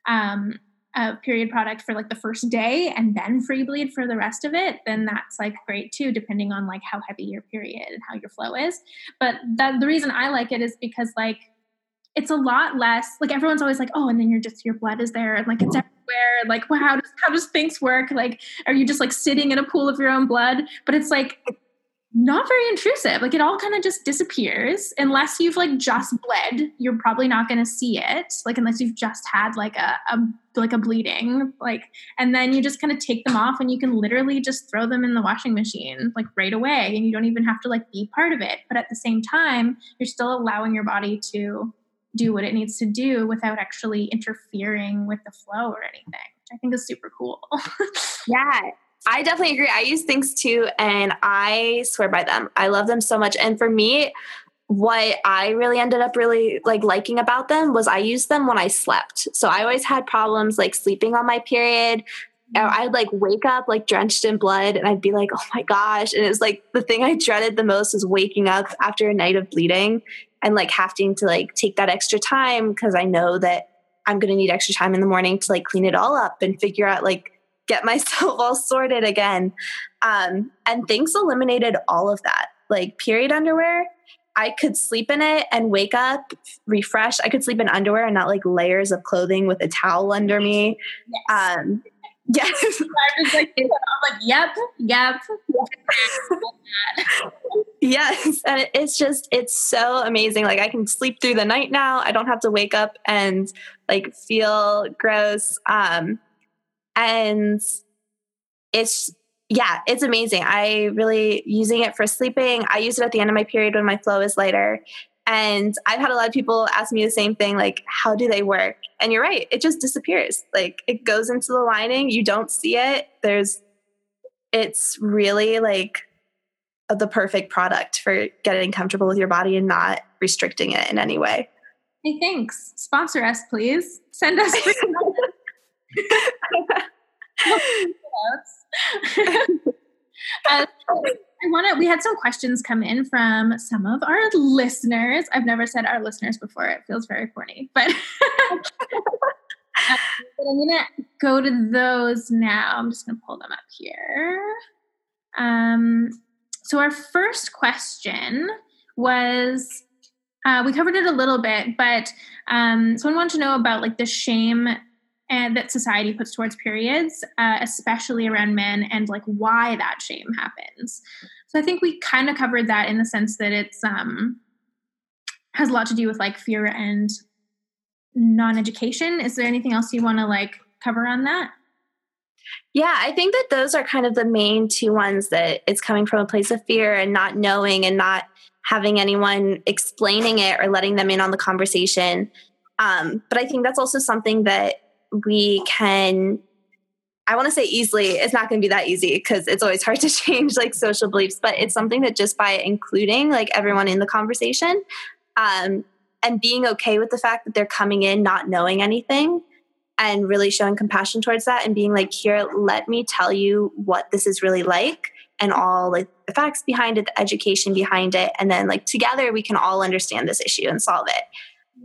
um a period product for like the first day and then free bleed for the rest of it, then that's like great too, depending on like how heavy your period and how your flow is. But that the reason I like it is because like it's a lot less like everyone's always like, oh, and then you're just your blood is there and like it's uh-huh. everywhere. and Like, well, how does how does things work? Like, are you just like sitting in a pool of your own blood? But it's like not very intrusive. Like it all kind of just disappears unless you've like just bled. You're probably not going to see it. Like unless you've just had like a, a like a bleeding. Like and then you just kind of take them off and you can literally just throw them in the washing machine like right away and you don't even have to like be part of it. But at the same time, you're still allowing your body to do what it needs to do without actually interfering with the flow or anything. Which I think is super cool. yeah, I definitely agree. I use Thinx too, and I swear by them. I love them so much. And for me, what I really ended up really like liking about them was I used them when I slept. So I always had problems like sleeping on my period. Uh, mm-hmm. I'd like wake up like drenched in blood and I'd be like, oh my gosh. And it was like the thing I dreaded the most was waking up after a night of bleeding and like having to like take that extra time because I know that I'm going to need extra time in the morning to like clean it all up and figure out like get myself all sorted again. Um, and Thinx eliminated all of that. Like period underwear, I could sleep in it and wake up refreshed. I could sleep in underwear and not like layers of clothing with a towel under me. Yes. Um, yes. I was like, I'm like, yep, yep. yes. And it's just, it's so amazing. Like I can sleep through the night now. I don't have to wake up and like feel gross. Um, and it's yeah, it's amazing. I really using it for sleeping. I use it at the end of my period when my flow is lighter. And I've had a lot of people ask me the same thing, like, how do they work? And you're right, it just disappears. Like it goes into the lining, you don't see it. There's it's really like the perfect product for getting comfortable with your body and not restricting it in any way. Hey, Thinx. Sponsor us, please. Send us uh, I want to. We had some questions come in from some of our listeners. I've never said our listeners before. It feels very corny, but, but I'm gonna go to those now. I'm just gonna pull them up here. Um, so our first question was uh, we covered it a little bit, but um, someone wanted to know about like the shame and that society puts towards periods, uh, especially around men, and like why that shame happens. So I think we kind of covered that in the sense that it's um, has a lot to do with like fear and non-education. Is there anything else you want to like cover on that? Yeah, I think that those are kind of the main two ones that it's coming from a place of fear and not knowing and not having anyone explaining it or letting them in on the conversation. Um, but I think that's also something that we can I want to say easily, it's not going to be that easy because it's always hard to change like social beliefs, but it's something that just by including like everyone in the conversation um, and being okay with the fact that they're coming in not knowing anything and really showing compassion towards that and being like, here, let me tell you what this is really like and all like the facts behind it, the education behind it. And then like together we can all understand this issue and solve it.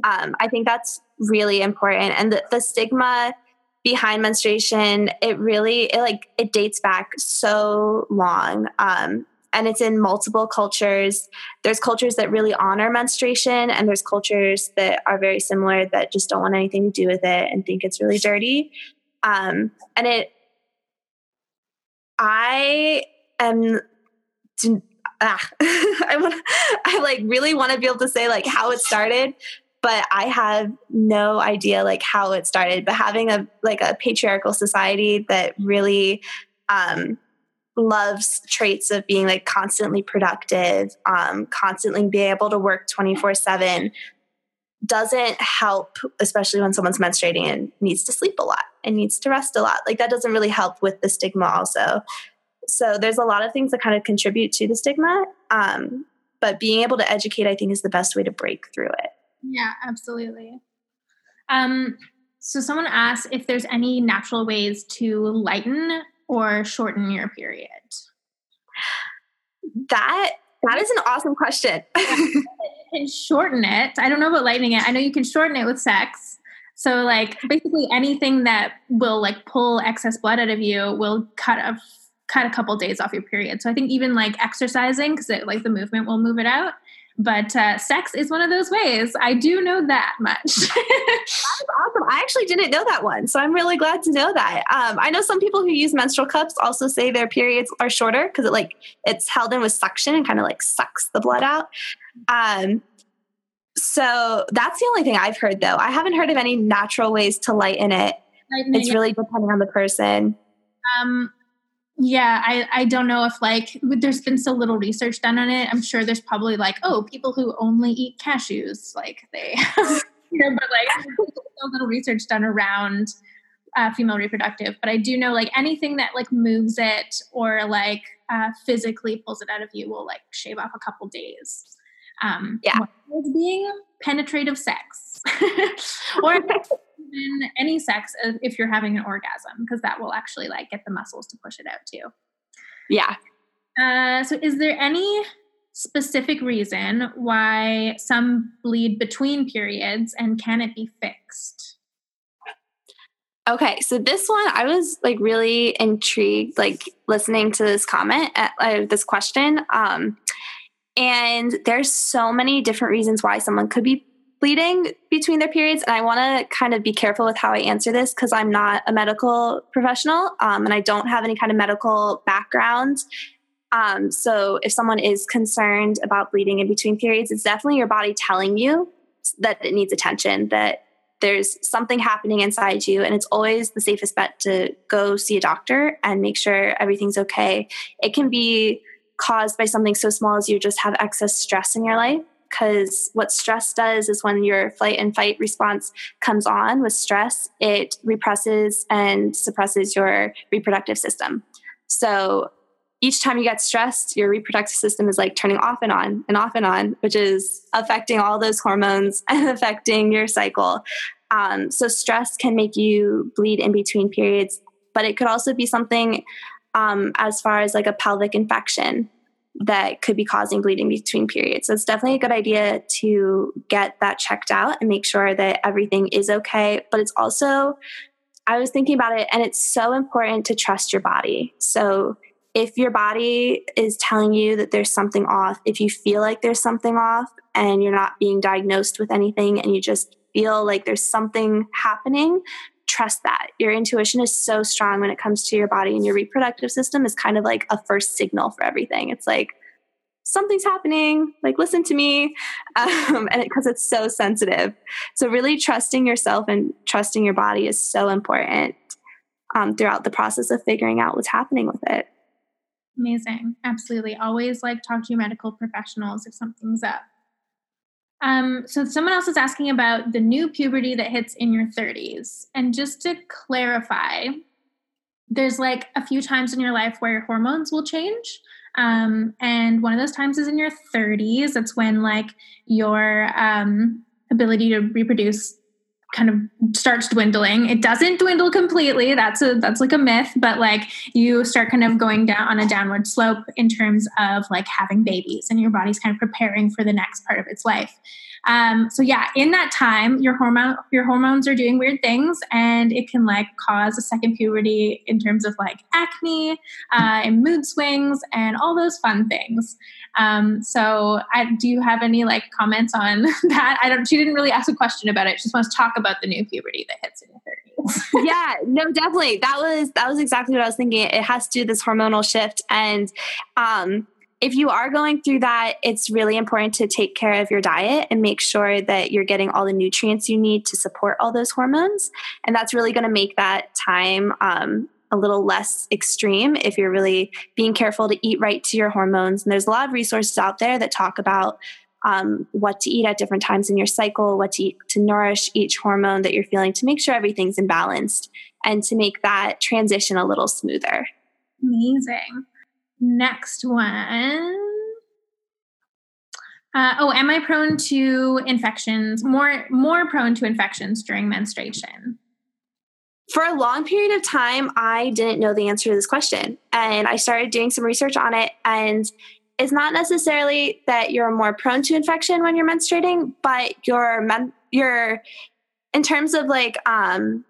Um, I think that's really important. And the, the stigma behind menstruation, it really it like it dates back so long. Um, and it's in multiple cultures. There's cultures that really honor menstruation, and there's cultures that are very similar that just don't want anything to do with it and think it's really dirty. Um, and it, I am ah, I want I like really want to be able to say like how it started, but I have no idea like how it started. But having a like a patriarchal society that really um, loves traits of being like constantly productive, um, constantly being able to work twenty four seven doesn't help, especially when someone's menstruating and needs to sleep a lot and needs to rest a lot. Like that doesn't really help with the stigma also. So there's a lot of things that kind of contribute to the stigma. Um, but being able to educate, I think, is the best way to break through it. Yeah, absolutely. Um, so someone asked if there's any natural ways to lighten or shorten your period. That that is an awesome question. can shorten it. I don't know about lightening it. I know you can shorten it with sex. So like basically anything that will like pull excess blood out of you will cut a cut a couple days off your period. So I think even like exercising, because it like the movement will move it out. But uh, sex is one of those ways. I do know that much. That's awesome. I actually didn't know that one, so I'm really glad to know that. Um, I know some people who use menstrual cups also say their periods are shorter because it like it's held in with suction and kind of like sucks the blood out. Um, so that's the only thing I've heard, though. I haven't heard of any natural ways to lighten it. Lighten it's really depending on the person. Um, yeah, I, I don't know if like there's been so little research done on it. I'm sure there's probably like, oh, people who only eat cashews, like they, you know, but like so little research done around uh, female reproductive. But I do know like anything that like moves it or like uh, physically pulls it out of you will like shave off a couple days. Um, yeah, being penetrative sex or even any sex if you're having an orgasm because that will actually like get the muscles to push it out too. Yeah. Uh, so is there any specific reason why some bleed between periods and can it be fixed? Okay, so this one I was like really intrigued, like listening to this comment, uh, this question. Um, and there's so many different reasons why someone could be bleeding between their periods. And I want to kind of be careful with how I answer this because I'm not a medical professional um, and I don't have any kind of medical background. Um, so if someone is concerned about bleeding in between periods, it's definitely your body telling you that it needs attention, that there's something happening inside you. And it's always the safest bet to go see a doctor and make sure everything's okay. It can be caused by something so small as you just have excess stress in your life because what stress does is when your flight and fight response comes on with stress, it represses and suppresses your reproductive system. So each time you get stressed, your reproductive system is like turning off and on and off and on, which is affecting all those hormones and affecting your cycle. Um, so stress can make you bleed in between periods, but it could also be something um, as far as like a pelvic infection that could be causing bleeding between periods. So it's definitely a good idea to get that checked out and make sure that everything is okay. But it's also, I was thinking about it, and it's so important to trust your body. So if your body is telling you that there's something off, if you feel like there's something off and you're not being diagnosed with anything and you just feel like there's something happening, trust that. Your intuition is so strong when it comes to your body and your reproductive system is kind of like a first signal for everything. It's like, something's happening like listen to me. Um, and because it, it's so sensitive. So really trusting yourself and trusting your body is so important um, throughout the process of figuring out what's happening with it. Amazing. Absolutely. Always like talk to your medical professionals if something's up um, so someone else is asking about the new puberty that hits in your 30s and just to clarify there's like a few times in your life where your hormones will change um, and one of those times is in your 30s. That's when like your um, ability to reproduce kind of starts dwindling. It doesn't dwindle completely. That's a that's like a myth, but like you start kind of going down on a downward slope in terms of like having babies and your body's kind of preparing for the next part of its life. Um, so yeah, in that time, your hormone your hormones are doing weird things, and it can like cause a second puberty in terms of like acne uh, and mood swings and all those fun things. Um, so, I, do you have any like comments on that? I don't. She didn't really ask a question about it. She just wants to talk about the new puberty that hits in your thirties. yeah, no, definitely. That was that was exactly what I was thinking. It has to do this hormonal shift, and um, if you are going through that, it's really important to take care of your diet and make sure that you're getting all the nutrients you need to support all those hormones. And that's really going to make that time um, a little less extreme if you're really being careful to eat right to your hormones. And there's a lot of resources out there that talk about um, what to eat at different times in your cycle, what to eat to nourish each hormone that you're feeling to make sure everything's imbalanced and to make that transition a little smoother. Amazing. Next one. Uh, oh, am I prone to infections? More more prone to infections during menstruation? For a long period of time, I didn't know the answer to this question, and I started doing some research on it. And it's not necessarily that you're more prone to infection when you're menstruating, but your men- your in terms of like um,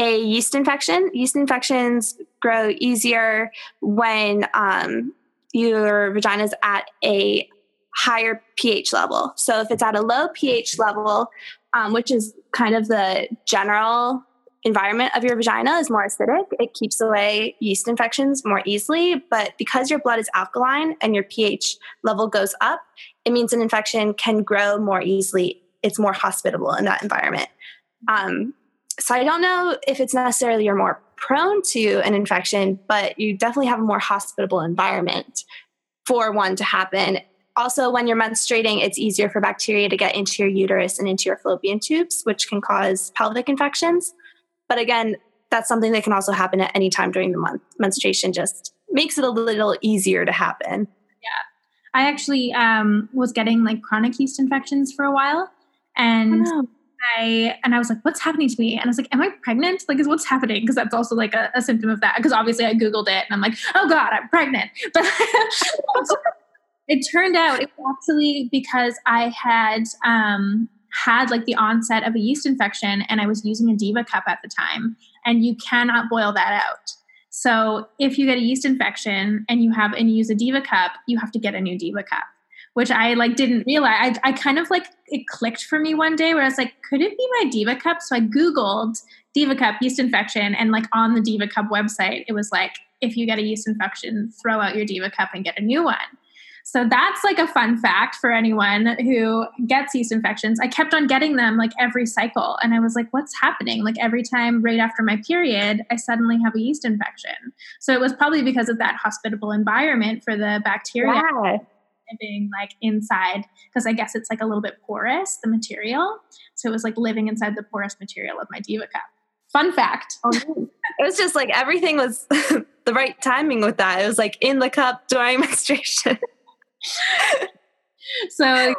a yeast infection. Yeast infections grow easier when um, your vagina is at a higher pH level. So if it's at a low pH level, um, which is kind of the general environment of your vagina is more acidic, it keeps away yeast infections more easily. But because your blood is alkaline and your pH level goes up, it means an infection can grow more easily. It's more hospitable in that environment. Um, so I don't know if it's necessarily you're more prone to an infection, but you definitely have a more hospitable environment for one to happen. Also, when you're menstruating, it's easier for bacteria to get into your uterus and into your fallopian tubes, which can cause pelvic infections. But again, that's something that can also happen at any time during the month. Menstruation just makes it a little easier to happen. Yeah. I actually um, was getting like chronic yeast infections for a while. And oh, I and I was like, what's happening to me? And I was like, am I pregnant? Like, is what's happening? Because that's also like a, a, symptom of that. Because obviously I Googled it and I'm like, oh God, I'm pregnant. But it turned out it was actually because I had um, had like the onset of a yeast infection and I was using a Diva cup at the time. And you cannot boil that out. So if you get a yeast infection and you have and you use a Diva cup, you have to get a new Diva cup which I like didn't realize. I, I kind of like it clicked for me one day where I was like, could it be my Diva Cup? So I Googled Diva Cup yeast infection, and like on the Diva Cup website, it was like, if you get a yeast infection, throw out your Diva Cup and get a new one. So that's like a fun fact for anyone who gets yeast infections. I kept on getting them like every cycle. And I was like, what's happening? Like every time right after my period, I suddenly have a yeast infection. So it was probably because of that hospitable environment for the bacteria. Yeah living like inside because I guess it's like a little bit porous, the material. So it was like living inside the porous material of my Diva cup. Fun fact. Oh, it was just like everything was the right timing with that. It was like in the cup during menstruation. so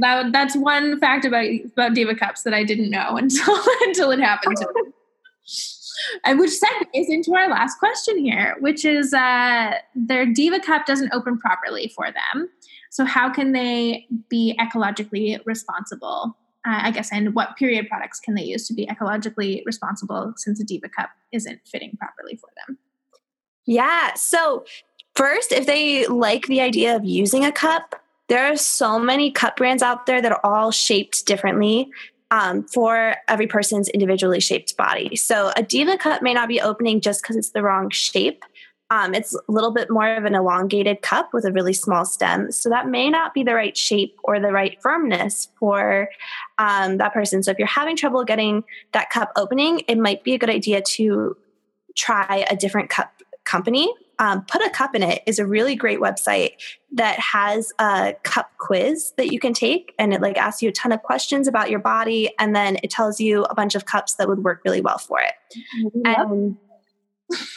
that, that's one fact about about diva cups that I didn't know until until it happened to me. And which segues into our last question here, which is uh, their Diva Cup doesn't open properly for them. So, how can they be ecologically responsible? Uh, I guess, and what period products can they use to be ecologically responsible since a Diva Cup isn't fitting properly for them? Yeah. So, First, if they like the idea of using a cup, there are so many cup brands out there that are all shaped differently um, for every person's individually shaped body. So a diva cup may not be opening just because it's the wrong shape. Um, it's a little bit more of an elongated cup with a really small stem. So that may not be the right shape or the right firmness for um, that person. So if you're having trouble getting that cup opening, it might be a good idea to try a different cup company um, Put a Cup in It is a really great website that has a cup quiz that you can take, and it like asks you a ton of questions about your body, and then it tells you a bunch of cups that would work really well for it. Yep. And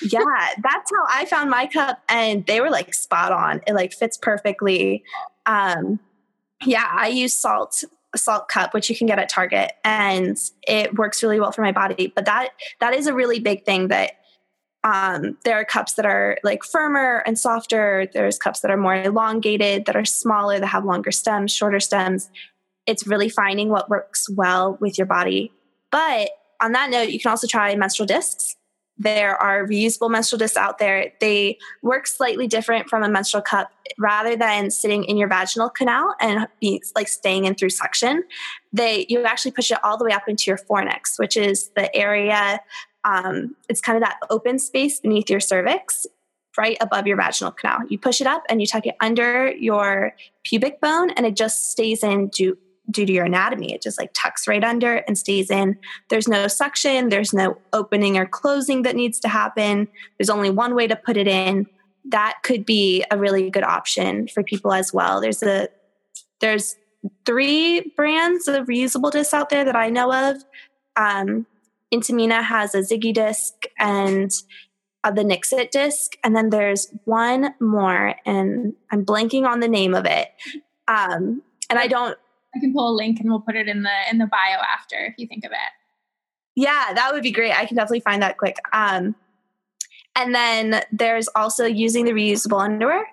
yeah, that's how I found my cup, and they were like spot on. It like fits perfectly. Um, yeah, I use Saalt Saalt cup which you can get at target and it works really well for my body but that that is a really big thing that um, there are cups that are like firmer and softer. There's cups that are more elongated, that are smaller, that have longer stems, shorter stems. It's really finding what works well with your body. But on that note, you can also try menstrual discs. There are reusable menstrual discs out there. They work slightly different from a menstrual cup. Rather than sitting in your vaginal canal and be like staying in through suction, they you actually push it all the way up into your fornix, which is the area um, it's kind of that open space beneath your cervix, right above your vaginal canal. You push it up and you tuck it under your pubic bone, and it just stays in due, due to your anatomy. It just like tucks right under and stays in. There's no suction, there's no opening or closing that needs to happen. There's only one way to put it in. That could be a really good option for people as well. There's a there's three brands of reusable discs out there that I know of. Um, Intimina has a Ziggy disc and uh, the Nixit disc, and then there's one more, and I'm blanking on the name of it. Um, and I don't. I can pull a link and we'll put it in the in the bio after if you think of it. Yeah, that would be great. I can definitely find that quick. Um, and then there's also using the reusable underwear.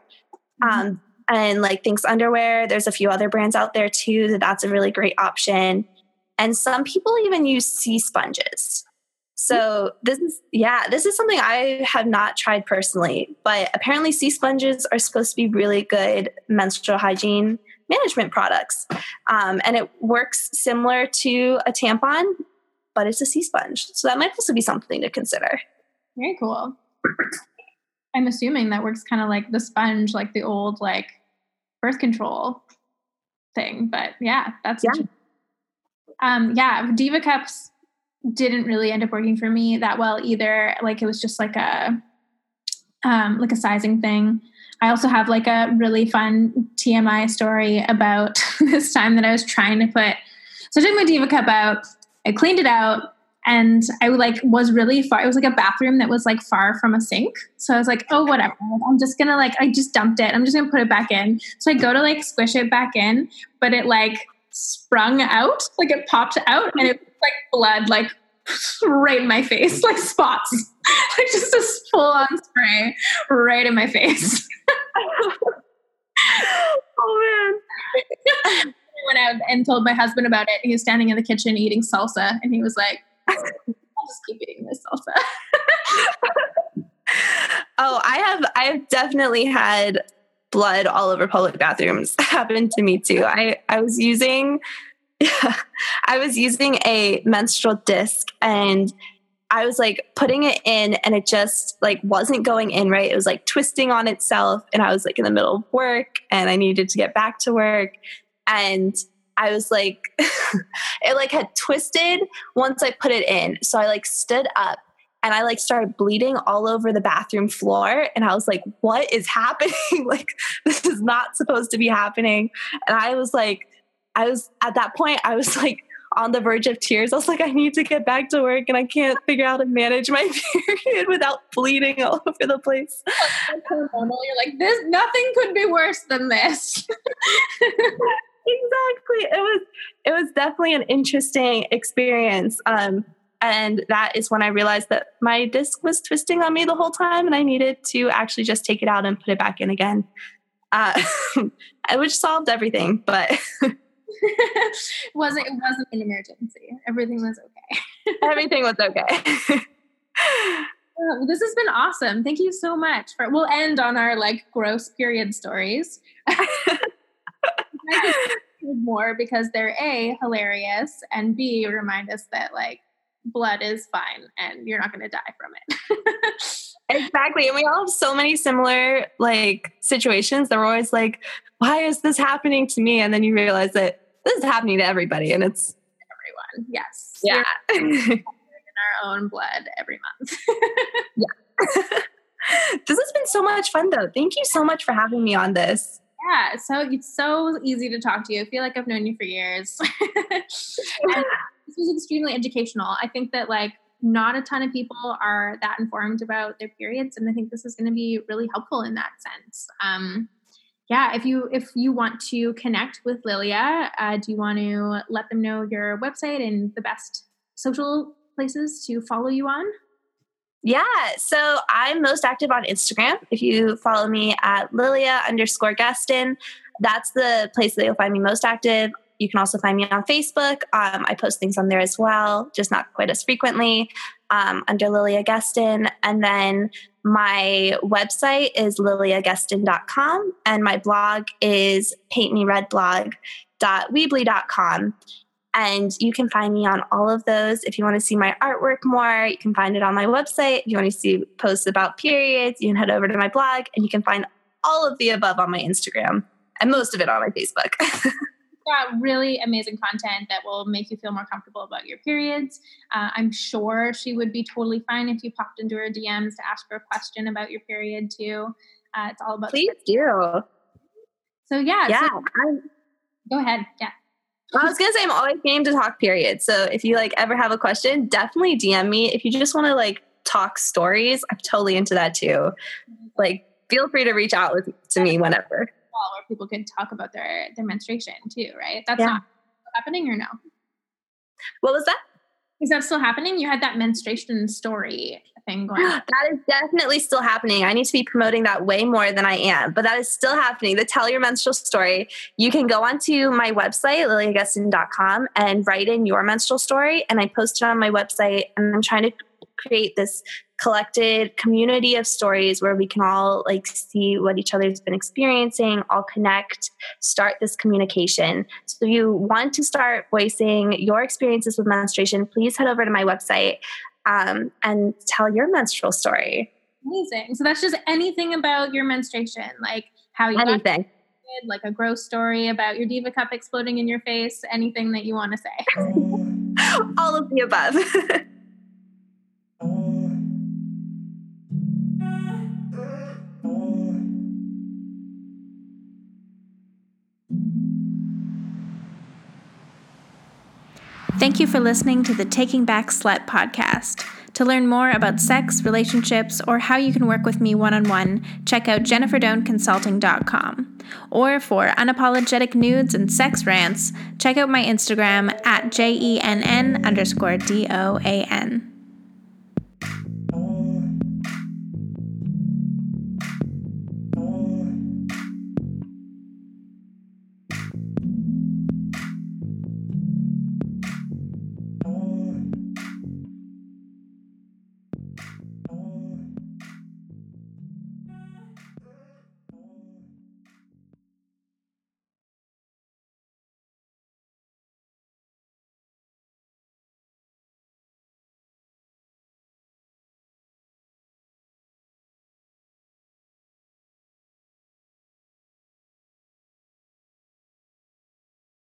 Mm-hmm. Um, and like Thinx underwear, there's a few other brands out there too that that's a really great option. And some people even use sea sponges. So this is yeah, this is something I have not tried personally, but apparently sea sponges are supposed to be really good menstrual hygiene management products, um, and it works similar to a tampon, but it's a sea sponge. So that might also be something to consider. Very cool. I'm assuming that works kind of like the sponge, like the old like birth control thing. But yeah, that's yeah. Um, yeah, Diva Cups didn't really end up working for me that well either. Like it was just like a um, like a sizing thing. I also have like a really fun TMI story about this time that I was trying to put. So I took my Diva Cup out, I cleaned it out, and I like was really far. It was like a bathroom that was like far from a sink. So I was like, oh whatever. I'm just gonna like I just dumped it. I'm just gonna put it back in. So I go to like squish it back in, but it like sprung out, like it popped out, and it was like blood, like right in my face, like spots, like just a full on spray right in my face. oh man. I went out and told my husband about it. He was standing in the kitchen eating salsa, and he was like, I'll just keep eating this salsa. oh, I have I have definitely had blood all over public bathrooms happened to me too. I, I was using I was using a menstrual disc and I was like putting it in and it just like wasn't going in right. It was like twisting on itself and I was like in the middle of work and I needed to get back to work and I was like it like had twisted once I put it in. So I like stood up and I like started bleeding all over the bathroom floor. And I was like, what is happening? like, this is not supposed to be happening. And I was like, I was at that point, I was like on the verge of tears. I was like, I need to get back to work and I can't figure out how to manage my period without bleeding all over the place. You're like, this nothing could be worse than this. exactly. It was it was definitely an interesting experience. Um and that is when I realized that my disc was twisting on me the whole time and I needed to actually just take it out and put it back in again. Uh, which solved everything, but wasn't it wasn't an emergency. Everything was okay. everything was okay. Uh, this has been awesome. Thank you so much. For we'll end on our like gross period stories. more because they're a hilarious and b remind us that like blood is fine and you're not going to die from it. exactly. And we all have so many similar like situations that we're always like, why is this happening to me? And then you realize that this is happening to everybody and it's everyone. Yes. Yeah. in our own blood every month. yeah. this has been so much fun though. Thank you so much for having me on this. Yeah, so it's so easy to talk to you. I feel like I've known you for years. This was extremely educational. I think that like not a ton of people are that informed about their periods, and I think this is going to be really helpful in that sense. Um, yeah, if you if you want to connect with Lilia, uh, do you want to let them know your website and the best social places to follow you on? Yeah, so I'm most active on Instagram. If you follow me at Lilia underscore Guestin, that's the place that you'll find me most active. You can also find me on Facebook. Um, I post things on there as well, just not quite as frequently, um, under Lilia Guestin. And then my website is liliaguestin.com, and my blog is paintmeredblog.weebly.com. And you can find me on all of those. If you want to see my artwork more, you can find it on my website. If you want to see posts about periods, you can head over to my blog and you can find all of the above on my Instagram and most of it on my Facebook. got really amazing content that will make you feel more comfortable about your periods. Uh, I'm sure she would be totally fine if you popped into her DMs to ask her a question about your period too. Uh, it's all about. Please do. So yeah. Yeah. So, go ahead. Yeah. I was gonna say I'm always game to talk. Period. So if you like ever have a question, definitely DM me. If you just want to like talk stories, I'm totally into that too. Like, feel free to reach out with to me whenever. Well, where people can talk about their their menstruation too, right? That's yeah. not happening or no? What was that? Is that still happening? You had that menstruation story thing going on. That is definitely still happening. I need to be promoting that way more than I am, but that is still happening. The Tell Your Menstrual Story. You can go onto my website, liliaguestin.com, and write in your menstrual story. And I post it on my website. And I'm trying to create this collected community of stories where we can all like see what each other's been experiencing all connect start this communication. So if you want to start voicing your experiences with menstruation please head over to my website um, and tell your menstrual story. Amazing. So that's just anything about your menstruation like how you anything. like a gross story about your diva cup exploding in your face anything that you want to say. All of the above Thank you for listening to the Taking Back Slut podcast. To learn more about sex, relationships, or how you can work with me one on one, check out jenniferdoanconsulting.com. Or for unapologetic nudes and sex rants, check out my Instagram at J E N N underscore D O A N.